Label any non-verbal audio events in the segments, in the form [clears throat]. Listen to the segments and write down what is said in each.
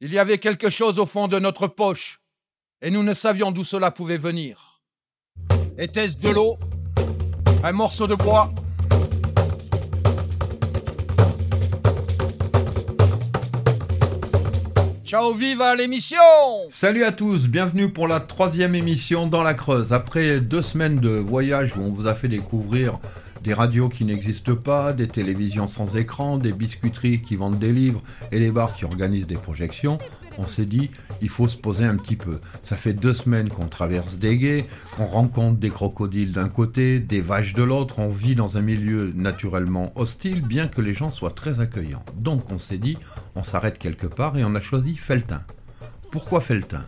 Il y avait quelque chose au fond de notre poche, et nous ne savions d'où cela pouvait venir. Était-ce de l'eau? Un morceau de bois? Ciao viva l'émission Salut à tous, bienvenue pour la troisième émission dans la Creuse. Après deux semaines de voyage où on vous a fait découvrir des radios qui n'existent pas, des télévisions sans écran, des biscuiteries qui vendent des livres et les bars qui organisent des projections, on s'est dit, il faut se poser un petit peu. Ça fait deux semaines qu'on traverse des guets, qu'on rencontre des crocodiles d'un côté, des vaches de l'autre, on vit dans un milieu naturellement hostile, bien que les gens soient très accueillants. Donc on s'est dit, on s'arrête quelque part et on a choisi Feltin. Pourquoi Feltin?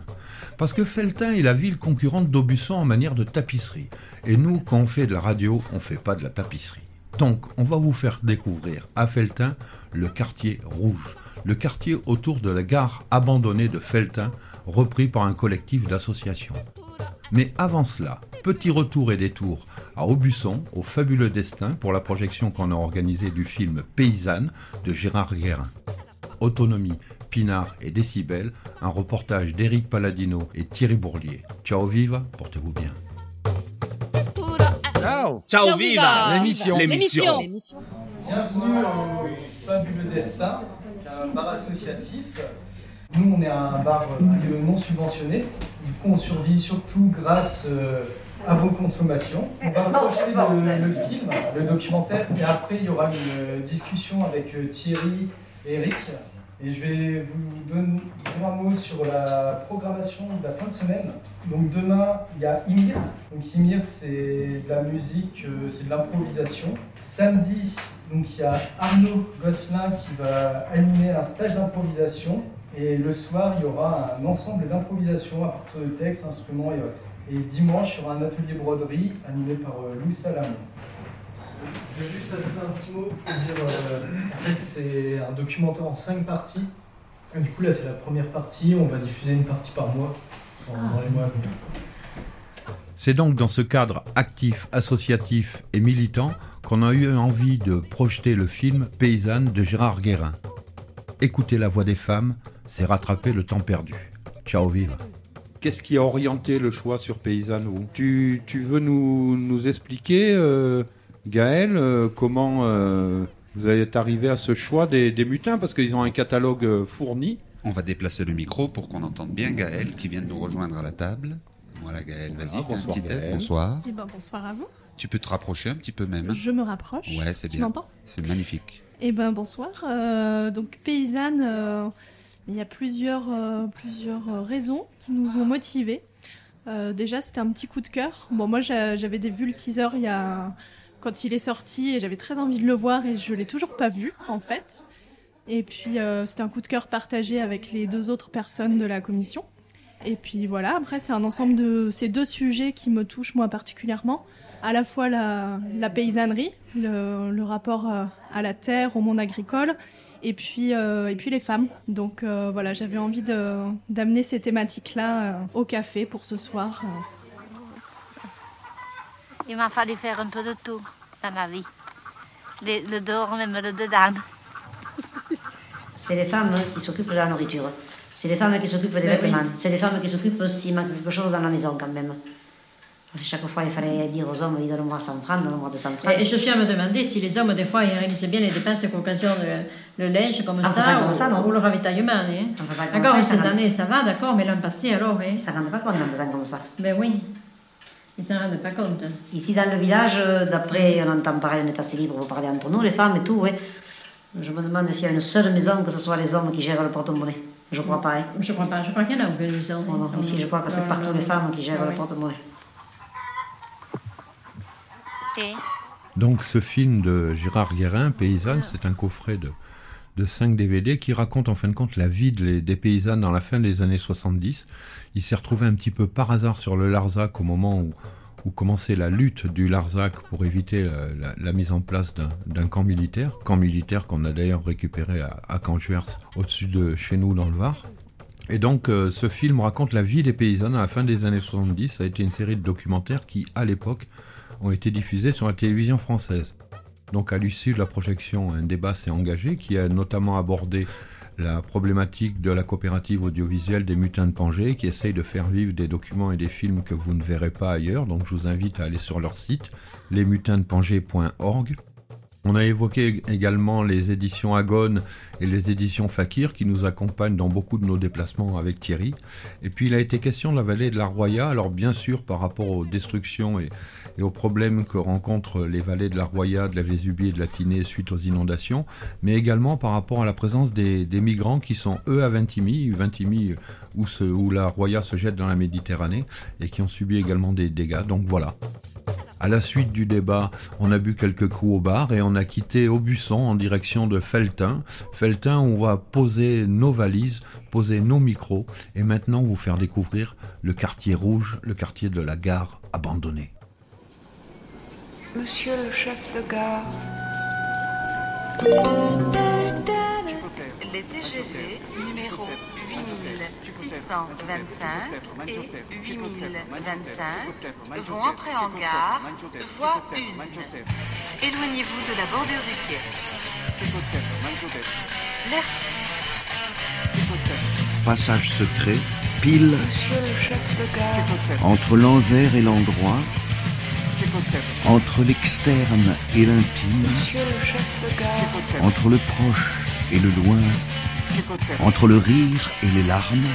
Parce que Feltin est la ville concurrente d'Aubusson en manière de tapisserie. Et nous, quand on fait de la radio, on fait pas de la tapisserie. Donc, on va vous faire découvrir à Feltin le quartier rouge, le quartier autour de la gare abandonnée de Feltin, repris par un collectif d'associations. Mais avant cela, petit retour et détour à Aubusson, au fabuleux destin pour la projection qu'on a organisée du film Paysanne de Gérard Guérin. Autonomie, Pinard et Décibel, un reportage d'Éric Paladino et Thierry Bourlier. Ciao viva, portez-vous bien. Ciao Ciao, viva L'émission. L'émission. Bienvenue au Fabuleux Destin, un bar associatif. Nous, on est un bar euh, non subventionné. Du coup, on survit surtout grâce euh, à vos consommations. On va projeter le, le film, le documentaire, et après, il y aura une euh, discussion avec Thierry et Eric. Et je vais vous donner un mot sur la programmation de la fin de semaine. Donc demain, il y a Imir. Donc Imir, c'est de la musique, euh, c'est de l'improvisation. Samedi, donc il y a Arnaud Gosselin qui va animer un stage d'improvisation. Et le soir, il y aura un ensemble d'improvisations à partir de textes, instruments et autres. Et dimanche, il y aura un atelier broderie animé par euh, Louis Salamon. Je vais juste ajouter un petit mot pour dire, euh, en fait, c'est un documentaire en cinq parties. Et du coup, là, c'est la première partie. On va diffuser une partie par mois dans, dans les mois à venir. C'est donc dans ce cadre actif, associatif et militant qu'on a eu envie de projeter le film Paysanne de Gérard Guérin. Écouter la voix des femmes, c'est rattraper le temps perdu. Ciao viva. Qu'est-ce qui a orienté le choix sur Paysanne vous? Tu, tu veux nous, nous expliquer, euh, Gaël, euh, comment euh, vous êtes arrivé à ce choix des, des mutins? Parce qu'ils ont un catalogue euh, fourni. On va déplacer le micro pour qu'on entende bien Gaël qui vient de nous rejoindre à la table. Voilà Gaël, vas-y, fais un petit test. Bonsoir. Eh ben, bonsoir à vous. Tu peux te rapprocher un petit peu même. Je me rapproche. Ouais, c'est Tu bien. m'entends? C'est magnifique. Eh ben bonsoir. Euh, donc paysanne, euh, il y a plusieurs, euh, plusieurs raisons qui nous ont motivés. Euh, déjà, c'était un petit coup de cœur. Bon, moi, j'a- j'avais des vu le teaser il y a quand il est sorti et j'avais très envie de le voir et je l'ai toujours pas vu en fait. Et puis euh, c'était un coup de cœur partagé avec les deux autres personnes de la commission. Et puis voilà, après c'est un ensemble de ces deux sujets qui me touchent moi particulièrement. À la fois la, paysannerie, le, rapport euh, à la terre, au monde agricole, et puis, euh, et puis les femmes. Donc euh, voilà, j'avais envie d'amener ces thématiques-là au café pour ce soir. Il m'a fallu faire un peu de tout dans ma vie. Le dehors, même le dedans. C'est les femmes qui s'occupent de la nourriture. C'est les femmes qui s'occupent des Ben oui. vêtements. C'est les femmes qui s'occupent s'il manque quelque chose dans la maison quand même. Chaque fois, il fallait dire aux hommes, donne-moi 100 francs, donne-moi 200 francs. Et, et je suis à me demander si les hommes, des fois, ils réalisent bien les dépenses qu'occasionne le, le linge comme Ah, ça, comme ou, ça, non. ou le ravitaillement. Hein. D'accord, cette année, ça va, d'accord, mais l'an passé, alors, hein. Ça ne rend pas compte en faisant comme ça. Ben oui, ils s'en rendent pas compte. Ici, dans le village, euh, d'après, on entend parler, on est assez libre, vous parlez entre nous, les femmes et tout, ouais. Je me demande s'il y a une seule maison que ce soit les hommes qui gèrent le porte-monnaie. Je crois pas, hein. Je crois pas, je crois qu'il y en a aucune maison. Non, non, Ici, je crois que c'est partout les femmes qui gèrent le porte-monnaie. Donc ce film de Gérard Guérin, Paysanne, c'est un coffret de, de 5 DVD qui raconte en fin de compte la vie de les- des paysannes dans la fin des années 70. Il s'est retrouvé un petit peu par hasard sur le Larzac au moment où, commençait la lutte du Larzac pour éviter la, mise en place d'un- camp militaire. Camp militaire qu'on a d'ailleurs récupéré à, à au-dessus de chez nous dans le Var. Et donc, euh, ce film raconte la vie des paysannes à la fin des années 70. Ça a été une série de documentaires qui, à l'époque, ont été diffusés sur la télévision française. Donc, à l'issue de la projection, un débat s'est engagé qui a notamment abordé la problématique de la coopérative audiovisuelle des mutins de Pangée qui essaye de faire vivre des documents et des films que vous ne verrez pas ailleurs. Donc je vous invite à aller sur leur site lesmutinsdepangée.org. On a évoqué également les éditions Agone et les éditions Fakir qui nous accompagnent dans beaucoup de nos déplacements avec Thierry. Et puis il a été question de la vallée de la Roya, alors bien sûr par rapport aux destructions et, aux problèmes que rencontrent les vallées de la Roya, de la Vésubie et de la Tinée suite aux inondations, mais également par rapport à la présence des, migrants qui sont eux à Vintimille, Vintimille où, où la Roya se jette dans la Méditerranée et qui ont subi également des dégâts. Donc voilà. À la suite du débat, on a bu quelques coups au bar et on a quitté Aubusson en direction de Feltin. Feltin on va poser nos valises, poser nos micros et maintenant vous faire découvrir le quartier rouge, le quartier de la gare abandonnée. Monsieur le chef de gare. Les TGV numéro 8625 et 8025 vont entrer en gare, voie 1. Éloignez-vous de la bordure du quai. Merci. Passage secret, pile entre l'envers et l'endroit, entre l'externe et l'intime, entre le proche et le loin, entre le rire et les larmes,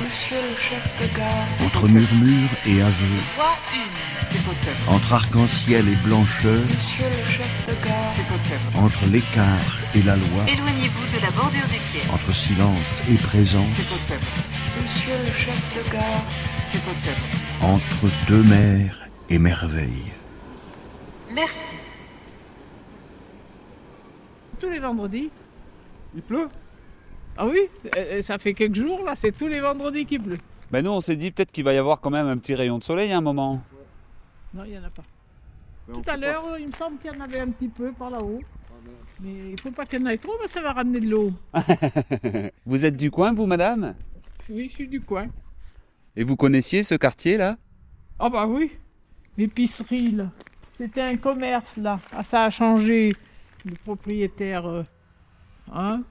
entre murmure et aveu, entre arc-en-ciel et blancheur, entre l'écart et la loi, éloignez-vous de la bordure du quai, entre silence et présence, Monsieur le chef de gare, entre deux mers et merveilles. Merci. Tous les vendredis, il pleut? Ah oui, ça fait quelques jours là, c'est tous les vendredis qu'il pleut. Ben nous on s'est dit peut-être qu'il va y avoir quand même un petit rayon de soleil à un moment. Non, il n'y en a pas. Tout à l'heure, il me semble qu'il y en avait un petit peu par là-haut. Mais il ne faut pas qu'il y en ait trop, parce que ça va ramener de l'eau. [laughs] vous êtes du coin, vous, madame? Oui, je suis du coin. Et vous connaissiez ce quartier là Ah bah oui, l'épicerie là. C'était un commerce là. Ah, ça a changé. Le propriétaire. Euh, hein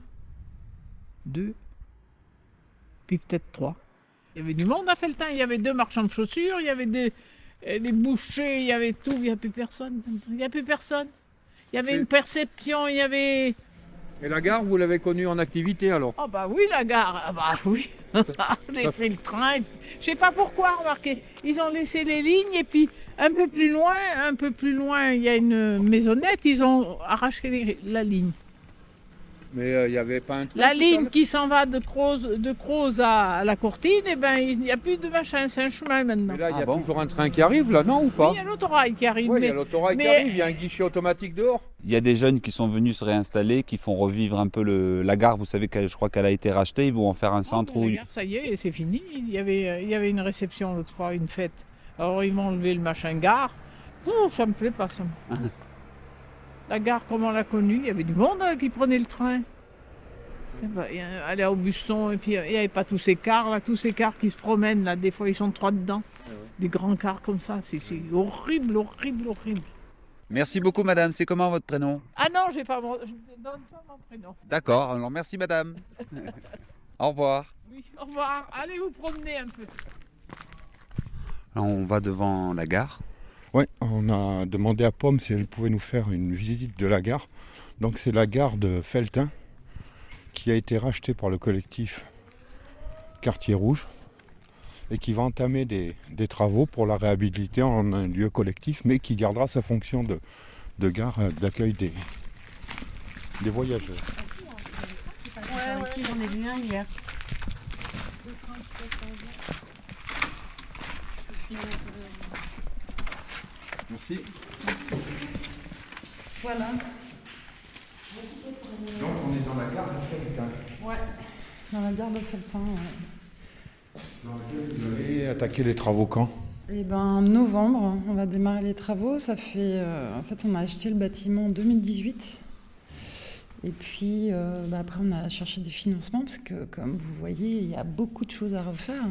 deux, puis peut-être trois. Il y avait du monde à Feltin, il y avait deux marchands de chaussures, il y avait des, euh, des bouchers, il y avait tout, il n'y a plus personne. Il n'y a plus personne. Il y avait une perception, il y avait... Et la gare, vous l'avez connue en activité alors? Ah bah oui, la gare, ah bah oui. J'ai pris [laughs] le train. Je sais pas pourquoi, remarquez. Ils ont laissé les lignes et puis un peu plus loin, un peu plus loin, il y a une maisonnette, ils ont arraché la ligne. Mais il euh, n'y avait pas un La ligne qui s'en va de Croze, de à, la Courtine, eh ben, il n'y a plus de machin, c'est un chemin maintenant. Mais là, il y a ah toujours un train qui arrive, là, non ou pas Oui, il y a l'autorail qui arrive. Oui, il y a l'autorail qui arrive, il y a un guichet automatique dehors. Il y a des jeunes qui sont venus se réinstaller, qui font revivre un peu le... la gare. Vous savez que je crois qu'elle a été rachetée, ils vont en faire un centre où... Ça y est, c'est fini. Il y, avait, il y avait une réception l'autre fois, une fête. Alors ils m'ont enlevé le machin gare. Oh, ça me plaît pas ça. [laughs] la gare, comme on l'a connue, il y avait du monde hein, qui prenait le train. Eh ben, aller au Buston, et puis il n'y avait pas tous ces cars, là, tous ces cars qui se promènent, là, des fois ils sont trois dedans. Ah des grands cars comme ça, c'est horrible, horrible, horrible. Merci beaucoup, madame. C'est comment votre prénom? Ah non, j'ai pas je ne donne pas mon prénom. D'accord, alors merci, madame. [laughs] au revoir. Oui, au revoir. Allez vous promener un peu. on va devant la gare. Oui, on a demandé à Pomme si elle pouvait nous faire une visite de la gare. Donc c'est la gare de Feltin qui a été racheté par le collectif Quartier Rouge et qui va entamer des, travaux pour la réhabiliter en un lieu collectif, mais qui gardera sa fonction de, gare d'accueil des, des voyageurs. Ouais, ici j'en ai vu un hier. Merci. Voilà. Donc on est dans la gare de Feltin. Ouais, dans la gare de Feltin. Dans laquelle vous allez attaquer les travaux quand? Eh ben novembre, on va démarrer les travaux. Ça fait, euh, en fait, on a acheté le bâtiment en 2018. Et puis euh, bah, après, on a cherché des financements parce que, comme vous voyez, il y a beaucoup de choses à refaire.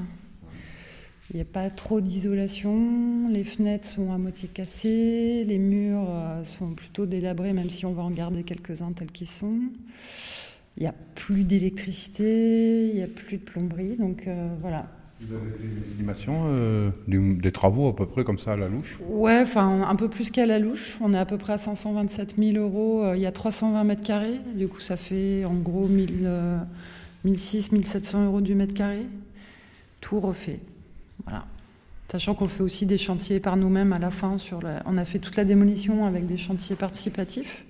Il n'y a pas trop d'isolation, les fenêtres sont à moitié cassées, les murs euh, sont plutôt délabrés, même si on va en garder quelques-uns tels qu'ils sont. Il n'y a plus d'électricité, il n'y a plus de plomberie, donc euh, voilà. Vous avez fait une estimation euh, des travaux à peu près comme ça à la louche? Ouais, enfin un peu plus qu'à la louche. On est à peu près à 527 000 euros. Il y a 320 mètres carrés. Du coup, ça fait en gros 1000, euh, 1600, 1700 euros du mètre carré. Tout refait. Voilà. Sachant qu'on fait aussi des chantiers par nous-mêmes à la fin. Sur la- On a fait toute la démolition avec des chantiers participatifs.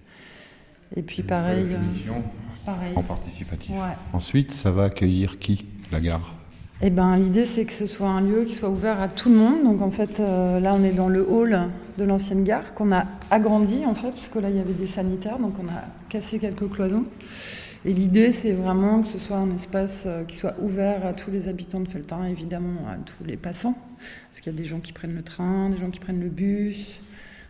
Et puis pareil. la euh, pareil. En participatif. Ouais. Ensuite, ça va accueillir qui La gare? Eh ben, l'idée, c'est que ce soit un lieu qui soit ouvert à tout le monde. Donc, en fait, euh, là, on est dans le hall de l'ancienne gare qu'on a agrandi, en fait, parce que là, il y avait des sanitaires, donc on a cassé quelques cloisons. Et l'idée, c'est vraiment que ce soit un espace euh, qui soit ouvert à tous les habitants de Felletin, évidemment à tous les passants, parce qu'il y a des gens qui prennent le train, des gens qui prennent le bus.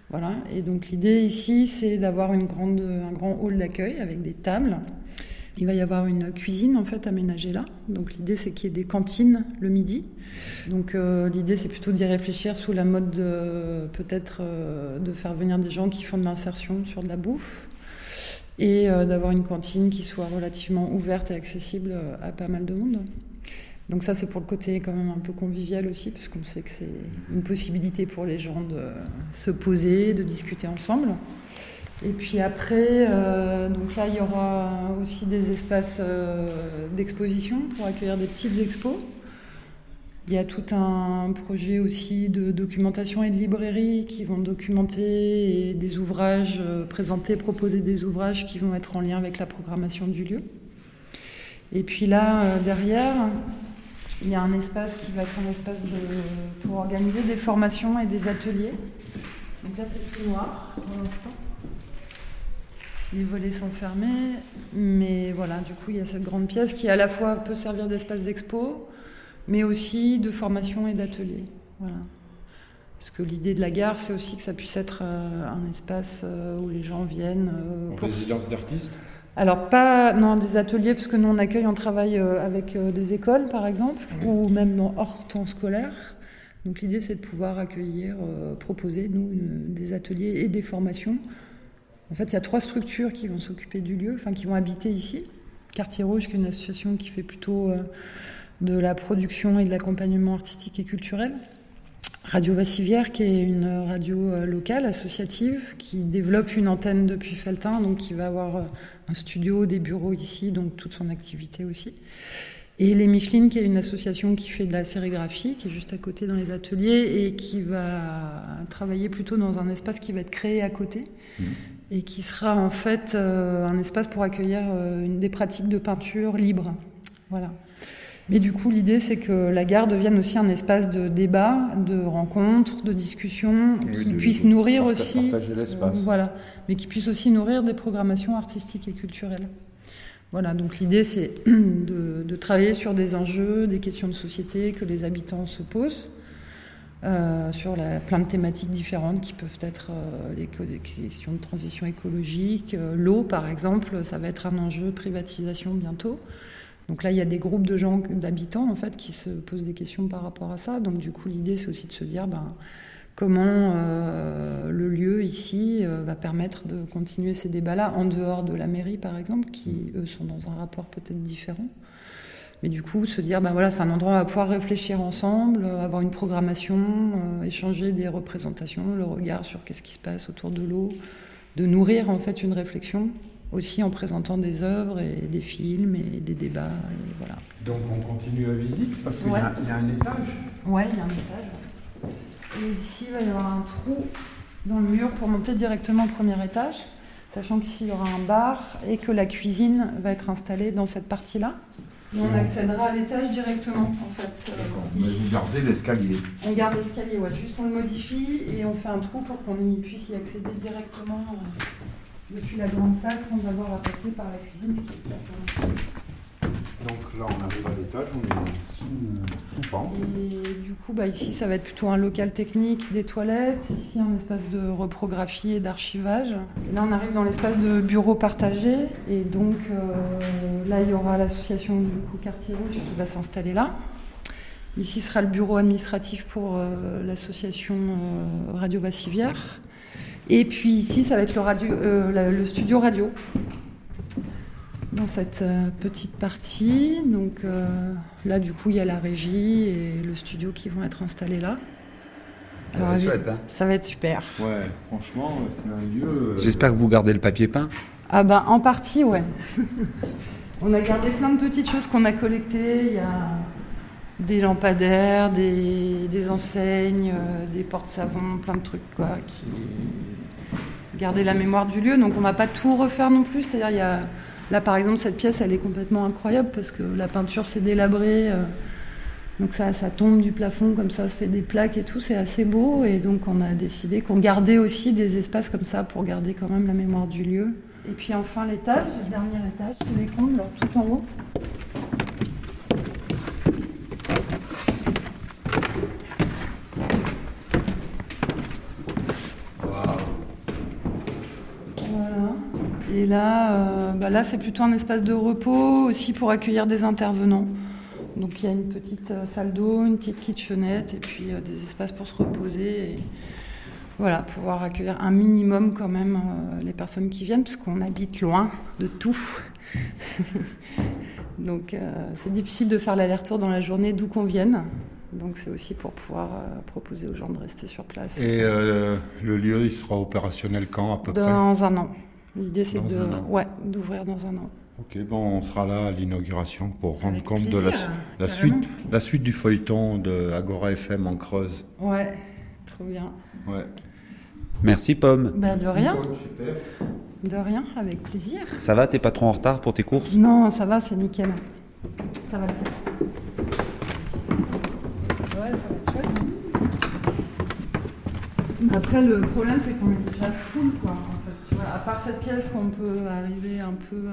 Voilà. Et donc, l'idée ici, c'est d'avoir un grand hall d'accueil avec des tables. Il va y avoir une cuisine en fait aménagée là. Donc l'idée c'est qu'il y ait des cantines le midi. Donc euh, l'idée c'est plutôt d'y réfléchir sous la mode de peut-être euh, de faire venir des gens qui font de l'insertion sur de la bouffe et euh, d'avoir une cantine qui soit relativement ouverte et accessible euh, à pas mal de monde. Donc ça c'est pour le côté quand même un peu convivial aussi parce qu'on sait que c'est une possibilité pour les gens de se poser, de discuter ensemble. Et puis après, euh, donc là, il y aura aussi des espaces euh, d'exposition pour accueillir des petites expos. Il y a tout un projet aussi de documentation et de librairie qui vont documenter et des ouvrages, euh, présenter, proposer des ouvrages qui vont être en lien avec la programmation du lieu. Et puis là, euh, derrière, il y a un espace qui va être un espace pour organiser des formations et des ateliers. Donc là, c'est tout noir pour l'instant. Les volets sont fermés, mais voilà, du coup, il y a cette grande pièce qui à la fois peut servir d'espace d'expo, mais aussi de formation et d'atelier. Voilà. Parce que l'idée de la gare, c'est aussi que ça puisse être euh, un espace euh, où les gens viennent. euh, pour- résidence d'artistes Alors, pas non, des ateliers, parce que nous, on accueille, on travaille euh, avec des écoles, par exemple, ou même hors temps scolaire. Donc, l'idée, c'est de pouvoir accueillir, proposer, nous, une- des ateliers et des formations. En fait, il y a trois structures qui vont s'occuper du lieu, enfin, qui vont habiter ici. Quartier Rouge, qui est une association qui fait plutôt de la production et de l'accompagnement artistique et culturel. Radio Vassivière, qui est une radio euh, locale, associative, qui développe une antenne depuis Felletin, donc qui va avoir euh, un studio, des bureaux ici, donc toute son activité aussi. Et Les Michelines, qui est une association qui fait de la sérigraphie, qui est juste à côté dans les ateliers et qui va travailler plutôt dans un espace qui va être créé à côté et qui sera en fait euh, un espace pour accueillir des pratiques de peinture libre. Voilà. Mais du coup, l'idée, c'est que la gare devienne aussi un espace de débat, de rencontres, de discussions, Oui, qui de- puisse de nourrir aussi. partager l'espace. euh, voilà. Mais qui puisse aussi nourrir des programmations artistiques et culturelles. Voilà, donc l'idée, c'est [clears throat] de, travailler sur des enjeux, des questions de société que les habitants se posent, euh, sur la, plein de thématiques différentes qui peuvent être euh, des, co- des questions de transition écologique. euh, L'eau, par exemple, ça va être un enjeu de privatisation bientôt. Donc là, il y a des groupes de gens, d'habitants, en fait, qui se posent des questions par rapport à ça. Donc du coup, l'idée, c'est aussi de se dire, ben, comment euh, le lieu ici euh, va permettre de continuer ces débats-là, en dehors de la mairie, par exemple, qui, eux, sont dans un rapport peut-être différent. Mais du coup, se dire, ben voilà, c'est un endroit où on va pouvoir réfléchir ensemble, euh, avoir une programmation, euh, échanger des représentations, le regard sur qu'est-ce qui se passe autour de l'eau, de nourrir en fait une réflexion, aussi en présentant des œuvres et des films et des débats. Et voilà. Donc on continue la visite parce qu'il y a- Ouais. il y, a un étage. Ouais, il y a un étage. Et ici, il va y avoir un trou dans le mur pour monter directement au premier étage, sachant qu'ici, il y aura un bar et que la cuisine va être installée dans cette partie-là. Et on accédera à l'étage directement, en fait. euh, ici. vous gardez l'escalier. On garde l'escalier, ouais, juste on le modifie et on fait un trou pour qu'on y puisse y accéder directement euh, depuis la grande salle sans avoir à passer par la cuisine, ce qui est Donc là on arrive à l'étage, on est sous, sous pente. Et du coup, bah, ici, ça va être plutôt un local technique, des toilettes. Ici, un espace de reprographie et d'archivage. Là, on arrive dans l'espace de bureau partagé. Et donc, euh, là, il y aura l'association du coup Quartier Rouge qui va s'installer là. Ici sera le bureau administratif pour euh, l'association euh, Radio Vassivière. Et puis ici, ça va être le, radio, euh, le studio radio. dans cette euh, petite partie. Donc euh, là, du coup, il y a la régie et le studio qui vont être installés là. Ça va être chouette, hein Ça va être super. Ouais, franchement, c'est un lieu. euh, J'espère que vous gardez le papier peint. Ah ben, en partie, ouais. [laughs] On a gardé plein de petites choses qu'on a collectées. Il y a des lampadaires, des, enseignes, euh, des portes-savons, plein de trucs, quoi, qui garder la mémoire du lieu. Donc on va pas tout refaire non plus. C'est-à-dire, y a... là, par exemple, cette pièce, elle est complètement incroyable parce que la peinture s'est délabrée. euh, donc ça, tombe du plafond comme ça, se fait des plaques et tout, c'est assez beau. Et donc on a décidé qu'on gardait aussi des espaces comme ça pour garder quand même la mémoire du lieu. Et puis enfin l'étage, le dernier étage, les combles, tout en haut. Voilà. Et là, euh, bah là c'est plutôt un espace de repos aussi pour accueillir des intervenants. Donc il y a une petite euh, salle d'eau, une petite kitchenette et puis euh, des espaces pour se reposer. Et voilà, pouvoir accueillir un minimum quand même euh, les personnes qui viennent, parce qu'on habite loin de tout. [laughs] Donc c'est difficile de faire l'aller-retour dans la journée d'où qu'on vienne. Donc c'est aussi pour pouvoir euh, proposer aux gens de rester sur place. Et euh, le lieu, il sera opérationnel quand à peu près? Dans un an. L'idée c'est de, ouais, d'ouvrir dans un an. Ok, bon, on sera là à l'inauguration pour rendre compte de la, carrément. suite, la suite du feuilleton de Agora FM en Creuse. Ouais, trop bien. Ouais. Merci Pomme. Bah de rien. De rien, avec plaisir. Ça va, t'es pas trop en retard pour tes courses? Non, ça va, c'est nickel. Ça va le faire. Ouais, ça va être chouette. Après, le problème, c'est qu'on est déjà full, quoi. À part cette pièce qu'on peut arriver un peu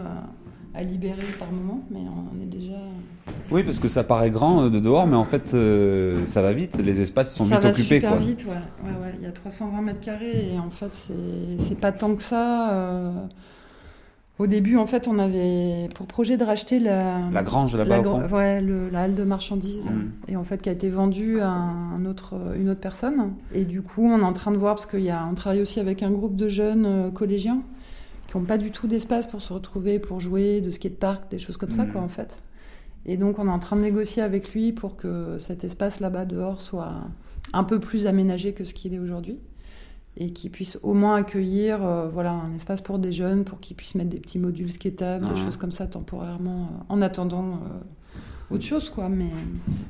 à, à libérer par moment, mais on est déjà. Oui, parce que ça paraît grand euh, de dehors, mais en fait, euh, ça va vite. Les espaces sont ça vite va occupés. super quoi. vite, ouais. ouais, ouais. Il y a 320 mètres carrés et en fait, c'est c'est pas tant que ça. euh. Au début, en fait, on avait pour projet de racheter la, La grange là-bas, au gra- fond. ouais, le- la halle de marchandises, Mm. et en fait, qui a été vendue à un autre, une autre personne. Et du coup, on est en train de voir, parce qu'on travaille aussi avec un groupe de jeunes euh, collégiens qui n'ont pas du tout d'espace pour se retrouver, pour jouer, de skatepark, des choses comme ça, Mm. quoi, en fait. Et donc, on est en train de négocier avec lui pour que cet espace là-bas dehors soit un peu plus aménagé que ce qu'il est aujourd'hui et qu'il puisse au moins accueillir euh, voilà, un espace pour des jeunes, pour qu'ils puissent mettre des petits modules skatables, Ah. des choses comme ça temporairement, euh, en attendant euh, autre chose. Quoi. Mais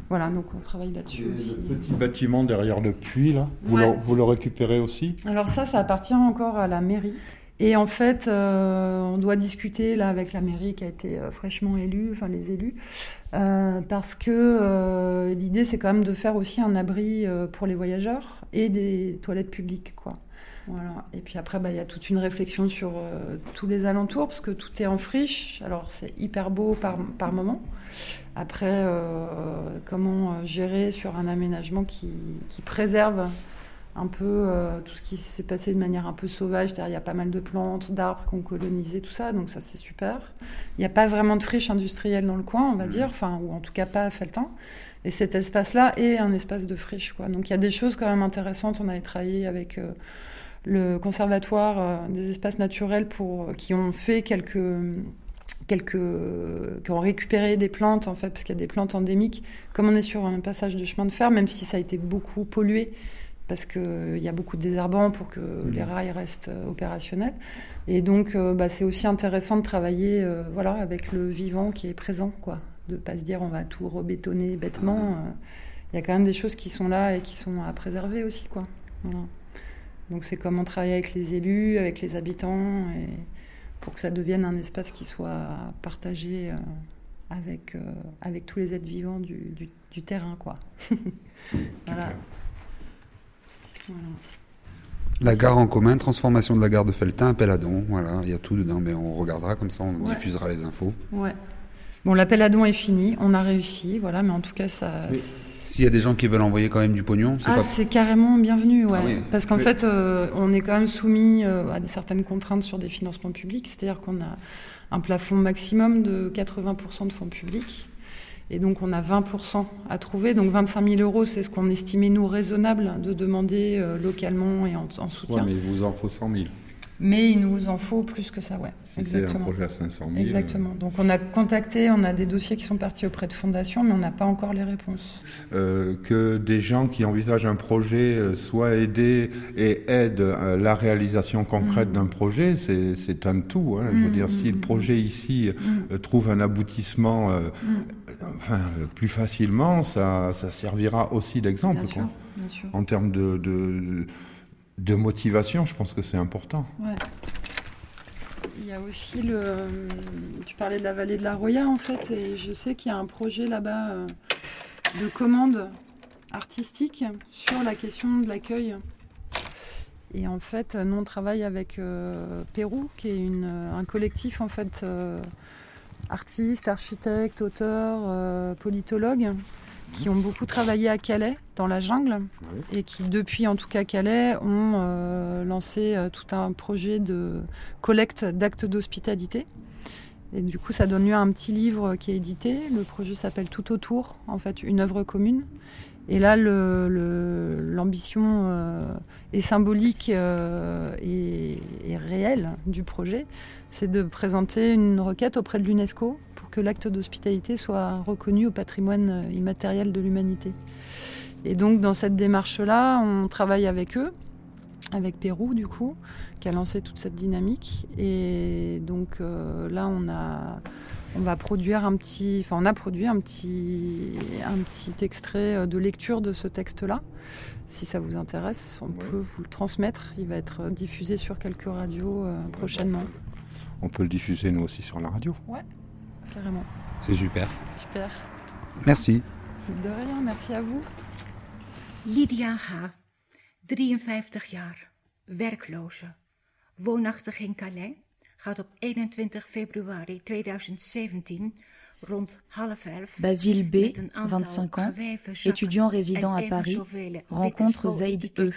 voilà, donc on travaille là-dessus aussi. Le petit bâtiment derrière le puits, là, vous, Ouais. le, vous le récupérez aussi? Alors ça, ça appartient encore à la mairie. Et en fait, euh, on doit discuter là avec la mairie qui a été euh, fraîchement élue, enfin les élus, euh, parce que l'idée c'est quand même de faire aussi un abri pour les voyageurs et des toilettes publiques, quoi. Voilà. Et puis après, bah, il y a toute une réflexion sur tous les alentours, parce que tout est en friche. Alors c'est hyper beau par, par moment. Après, comment gérer sur un aménagement qui, qui préserve un peu euh, tout ce qui s'est passé de manière un peu sauvage. Il y a pas mal de plantes, d'arbres qu'on colonisé, tout ça, donc ça c'est super. Il n'y a pas vraiment de friche industrielle dans le coin, on va dire, enfin, ou en tout cas pas à Feltin. Et cet espace-là est un espace de friche, quoi. Donc il y a des choses quand même intéressantes. On avait travaillé avec euh, le conservatoire euh, des espaces naturels pour qui ont fait quelques quelques qui ont récupéré des plantes en fait parce qu'il y a des plantes endémiques comme on est sur un passage de chemin de fer même si ça a été beaucoup pollué parce qu'il y a beaucoup de désherbants pour que les rails restent euh, opérationnels. Et donc, euh, bah, c'est aussi intéressant de travailler euh, voilà, avec le vivant qui est présent, quoi. De ne pas se dire on va tout rebétonner bêtement. euh. Il y a quand même des choses qui sont là et qui sont à préserver aussi, quoi. Voilà. Donc, c'est comment travailler avec les élus, avec les habitants, et pour que ça devienne un espace qui soit partagé euh, avec, euh, avec tous les êtres vivants du, du- du terrain, quoi. [laughs] voilà. Voilà. La gare en commun, transformation de la gare de Feltin, appel à don. Voilà, il y a tout dedans, mais on regardera comme ça, on Ouais. diffusera les infos. Ouais. Bon, l'appel à don est fini, on a réussi, voilà, mais en tout cas, ça. S'il y a des gens qui veulent envoyer quand même du pognon, c'est Ah, pas. c'est carrément bienvenu, ouais. Ah oui. Parce qu'en fait, euh, on est quand même soumis euh, à certaines contraintes sur des financements publics, c'est-à-dire qu'on a un plafond maximum de 80% de fonds publics. Et donc, on a 20% à trouver. Donc, 25 000 euros, c'est ce qu'on estimait, nous, raisonnable de demander euh, localement et en, en Ouais, soutien. mais il vous en faut 100 000. Mais il nous en faut plus que ça, ouais. C'est un projet à 500 000. Exactement. Donc on a contacté, on a des dossiers qui sont partis auprès de fondations, mais on n'a pas encore les réponses. Euh, que des gens qui envisagent un projet euh, soient aidés et aident euh, la réalisation concrète Mm. d'un projet, c'est un tout. Hein. Je veux Mm, dire, si le mm, projet ici euh, trouve un aboutissement euh. Enfin, plus facilement, ça, ça servira aussi d'exemple. Bien sûr, quoi. bien sûr. En termes de, de, de motivation, je pense que c'est important. Ouais. Il y a aussi le. Tu parlais de la vallée de la Roya en fait, et je sais qu'il y a un projet là-bas euh, de commande artistique sur la question de l'accueil. Et en fait, nous on travaille avec euh, Pérou, qui est une, un collectif en fait euh, artistes, architectes, auteurs, euh, politologues qui ont beaucoup travaillé à Calais, dans la jungle, et qui, depuis en tout cas Calais, ont euh, lancé euh, tout un projet de collecte d'actes d'hospitalité. Et du coup, ça donne lieu à un petit livre qui est édité. Le projet s'appelle Tout autour, en fait, une œuvre commune. Et là, le- le- l'ambition euh, est symbolique et, et réelle du projet, c'est de présenter une requête auprès de l'UNESCO pour que l'acte d'hospitalité soit reconnu au patrimoine euh, immatériel de l'humanité. Et donc, dans cette démarche-là, on travaille avec eux, avec Pérou, du coup, qui a lancé toute cette dynamique. Et donc, euh, là, on a. On va produire un petit, enfin on a produit un petit, un petit extrait euh, de lecture de ce texte-là. Si ça vous intéresse, on peut vous le transmettre. Il va être diffusé sur quelques radios euh, prochainement. On peut le diffuser nous aussi sur la radio. Ouais, carrément. C'est super. Super. Merci. De rien, merci à vous. Lydia H., 53 jaar, werkloze, woonachtig in Calais, gaat op 21 februari 2017 rond half elf Basile B, met een aantal 25 ans, étudiant résident en à Paris, rencontre Zaid E,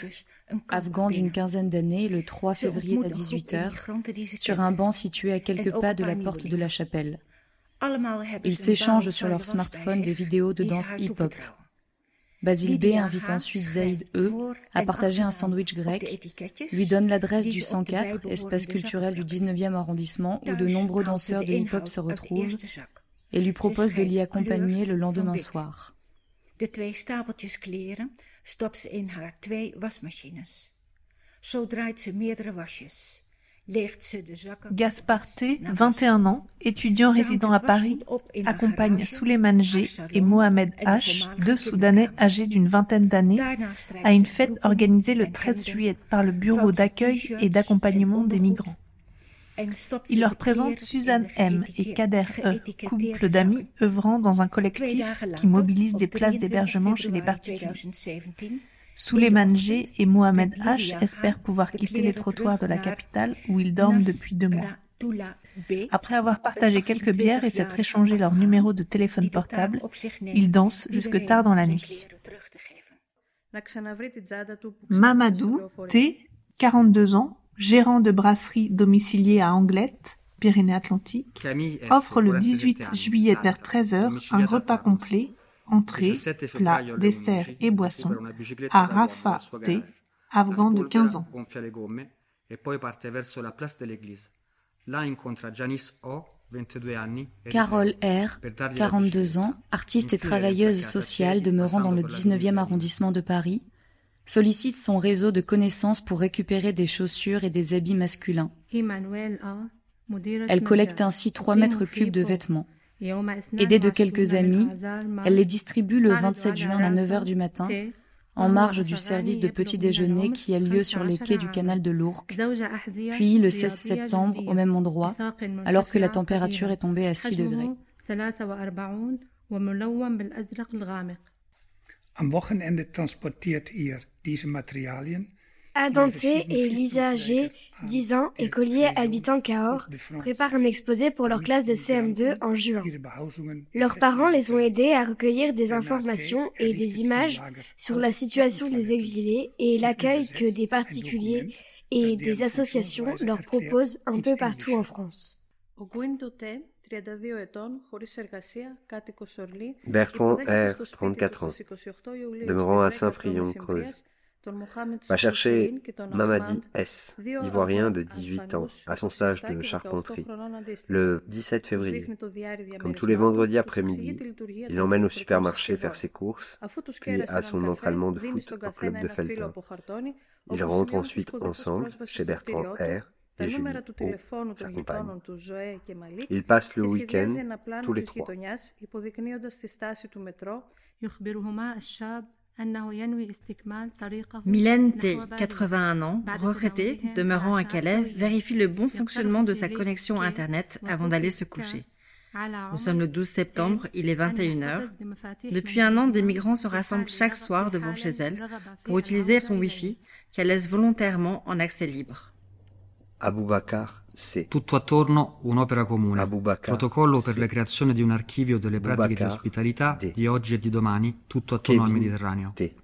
afghan d'une quinzaine d'années, le 3 Ze février à ontmoet een groep 18h, immigranten die ze sur un banc situé à quelques pas de la porte de la chapelle. Ils s'échangent sur leur smartphone des vidéos de danse hip-hop. Basile B invite ensuite Zaid E à partager un sandwich grec, lui donne l'adresse du ze op de 104, bijbehorende espace culturel du 19e arrondissement, où de nombreux danseurs de hip-hop se retrouvent. Et lui propose de l'y accompagner le lendemain soir. De twee stapeltjes kleren stopt ze in haar twee wasmachines. Zo draait ze meerdere wasjes. Leegt ze de zakken. Gaspard T, 21 ans, étudiant résident à Paris, accompagne Souleymane G et Mohamed H, deux Soudanais âgés d'une vingtaine d'années, à une fête organisée le 13 juillet par le Bureau d'accueil et d'accompagnement des migrants. Il leur présente Suzanne M et Kader E, couple d'amis œuvrant dans un collectif qui mobilise des places d'hébergement chez les particuliers. Souleymane G et Mohamed H espèrent pouvoir quitter les trottoirs de la capitale où ils dorment depuis deux mois. Après avoir partagé quelques bières et s'être échangé leurs numéros de téléphone portable, ils dansent jusque tard dans la nuit. Mamadou T, 42 ans, gérant de brasserie domicilié à Anglette, Pyrénées-Atlantiques, offre le 18 juillet vers 13h un repas complet, entrée, plat, dessert et boisson à Rafa T, afghan de 15 ans. gonfia le gomme poi parte verso la place de l'église. Là incontra Janice O, 22 anni. Carole R, per dargli la 42 ans, artiste et travailleuse sociale demeurant dans le 19e arrondissement de Paris, sollicite son réseau de connaissances pour récupérer des chaussures et des habits masculins. Elle collecte ainsi 3 mètres cubes de vêtements. Aidée de quelques amis, elle les distribue le 27 juin à 9h du matin, en marge du service de petit déjeuner qui a lieu sur les quais du canal de l'Ourcq, puis le 16 septembre au même endroit, alors que la température est tombée à 6 degrés. Am Wochenende transportiert ihr diese Materialien Adante et Lisa G, 10 ans, écoliers habitant Cahors, préparent un exposé pour leur classe de CM2 en juin. Leurs parents les ont aidés à recueillir des informations et des images sur la situation des exilés et l'accueil que des particuliers et des associations leur proposent un peu partout en France. Bertrand R, 34 ans, demeurant à Saint-Frion, Creuse. Va chercher Mamadi S, ivoirien de 18 ans, à son stage de charpenterie, le 17 février. Comme tous les vendredis après-midi, il l'emmène au supermarché faire ses courses, puis à son entraînement de foot au club de Feltin. Ils rentrent ensuite ensemble chez Bertrand R et Julie O, sa compagne. Ils passent le week-end tous les trois. Mylène T, 81 ans, retraitée, demeurant à Calais, vérifie le bon fonctionnement de sa connexion Internet avant d'aller se coucher. Nous sommes le 12 septembre, il est 21h. Depuis un an, des migrants se rassemblent chaque soir devant chez elle pour utiliser son Wi-Fi qu'elle laisse volontairement en accès libre. Aboubakar C. Tutto attorno un'opera comune. Aboubakar Protocollo per C. la creazione di un archivio delle pratiche di Boubacar ospitalità D. di oggi e di domani, tutto attorno al Kevin Mediterraneo. T.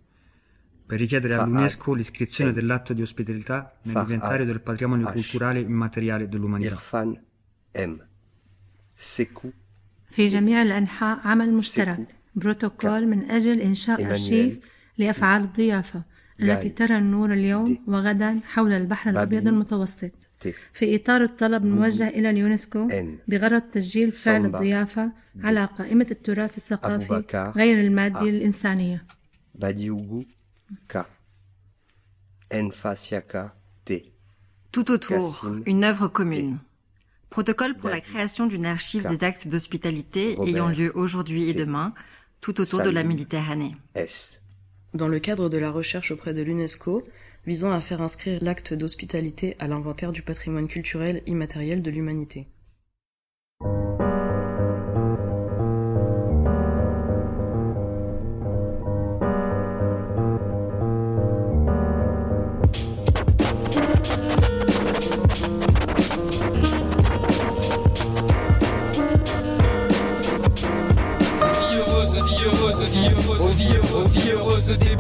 Per richiedere Fahad all'UNESCO l'iscrizione M. dell'atto di ospitalità Fahad nell'inventario del patrimonio H. culturale immateriale dell'umanità. Irfan M. Sekou في جميع الأنحاء عمل مشترك بروتوكول من أجل إنشاء إيمانويل أرشيف لأفعال الضيافة التي ترى النور اليوم وغدا حول البحر الأبيض المتوسط. في إطار الطلب الموجه إلى اليونسكو بغرض تسجيل فعل الضيافة على قائمة التراث الثقافي غير المادي للإنسانية. باديوغو كا انفاسياكا تي tout autour une œuvre commune. protocole pour la création d'une archive des actes d'hospitalité ayant lieu aujourd'hui et demain tout autour de la Méditerranée. Dans le cadre de la recherche auprès de l'UNESCO, visant à faire inscrire l'acte d'hospitalité à l'inventaire du patrimoine culturel immatériel de l'humanité. Heureuse des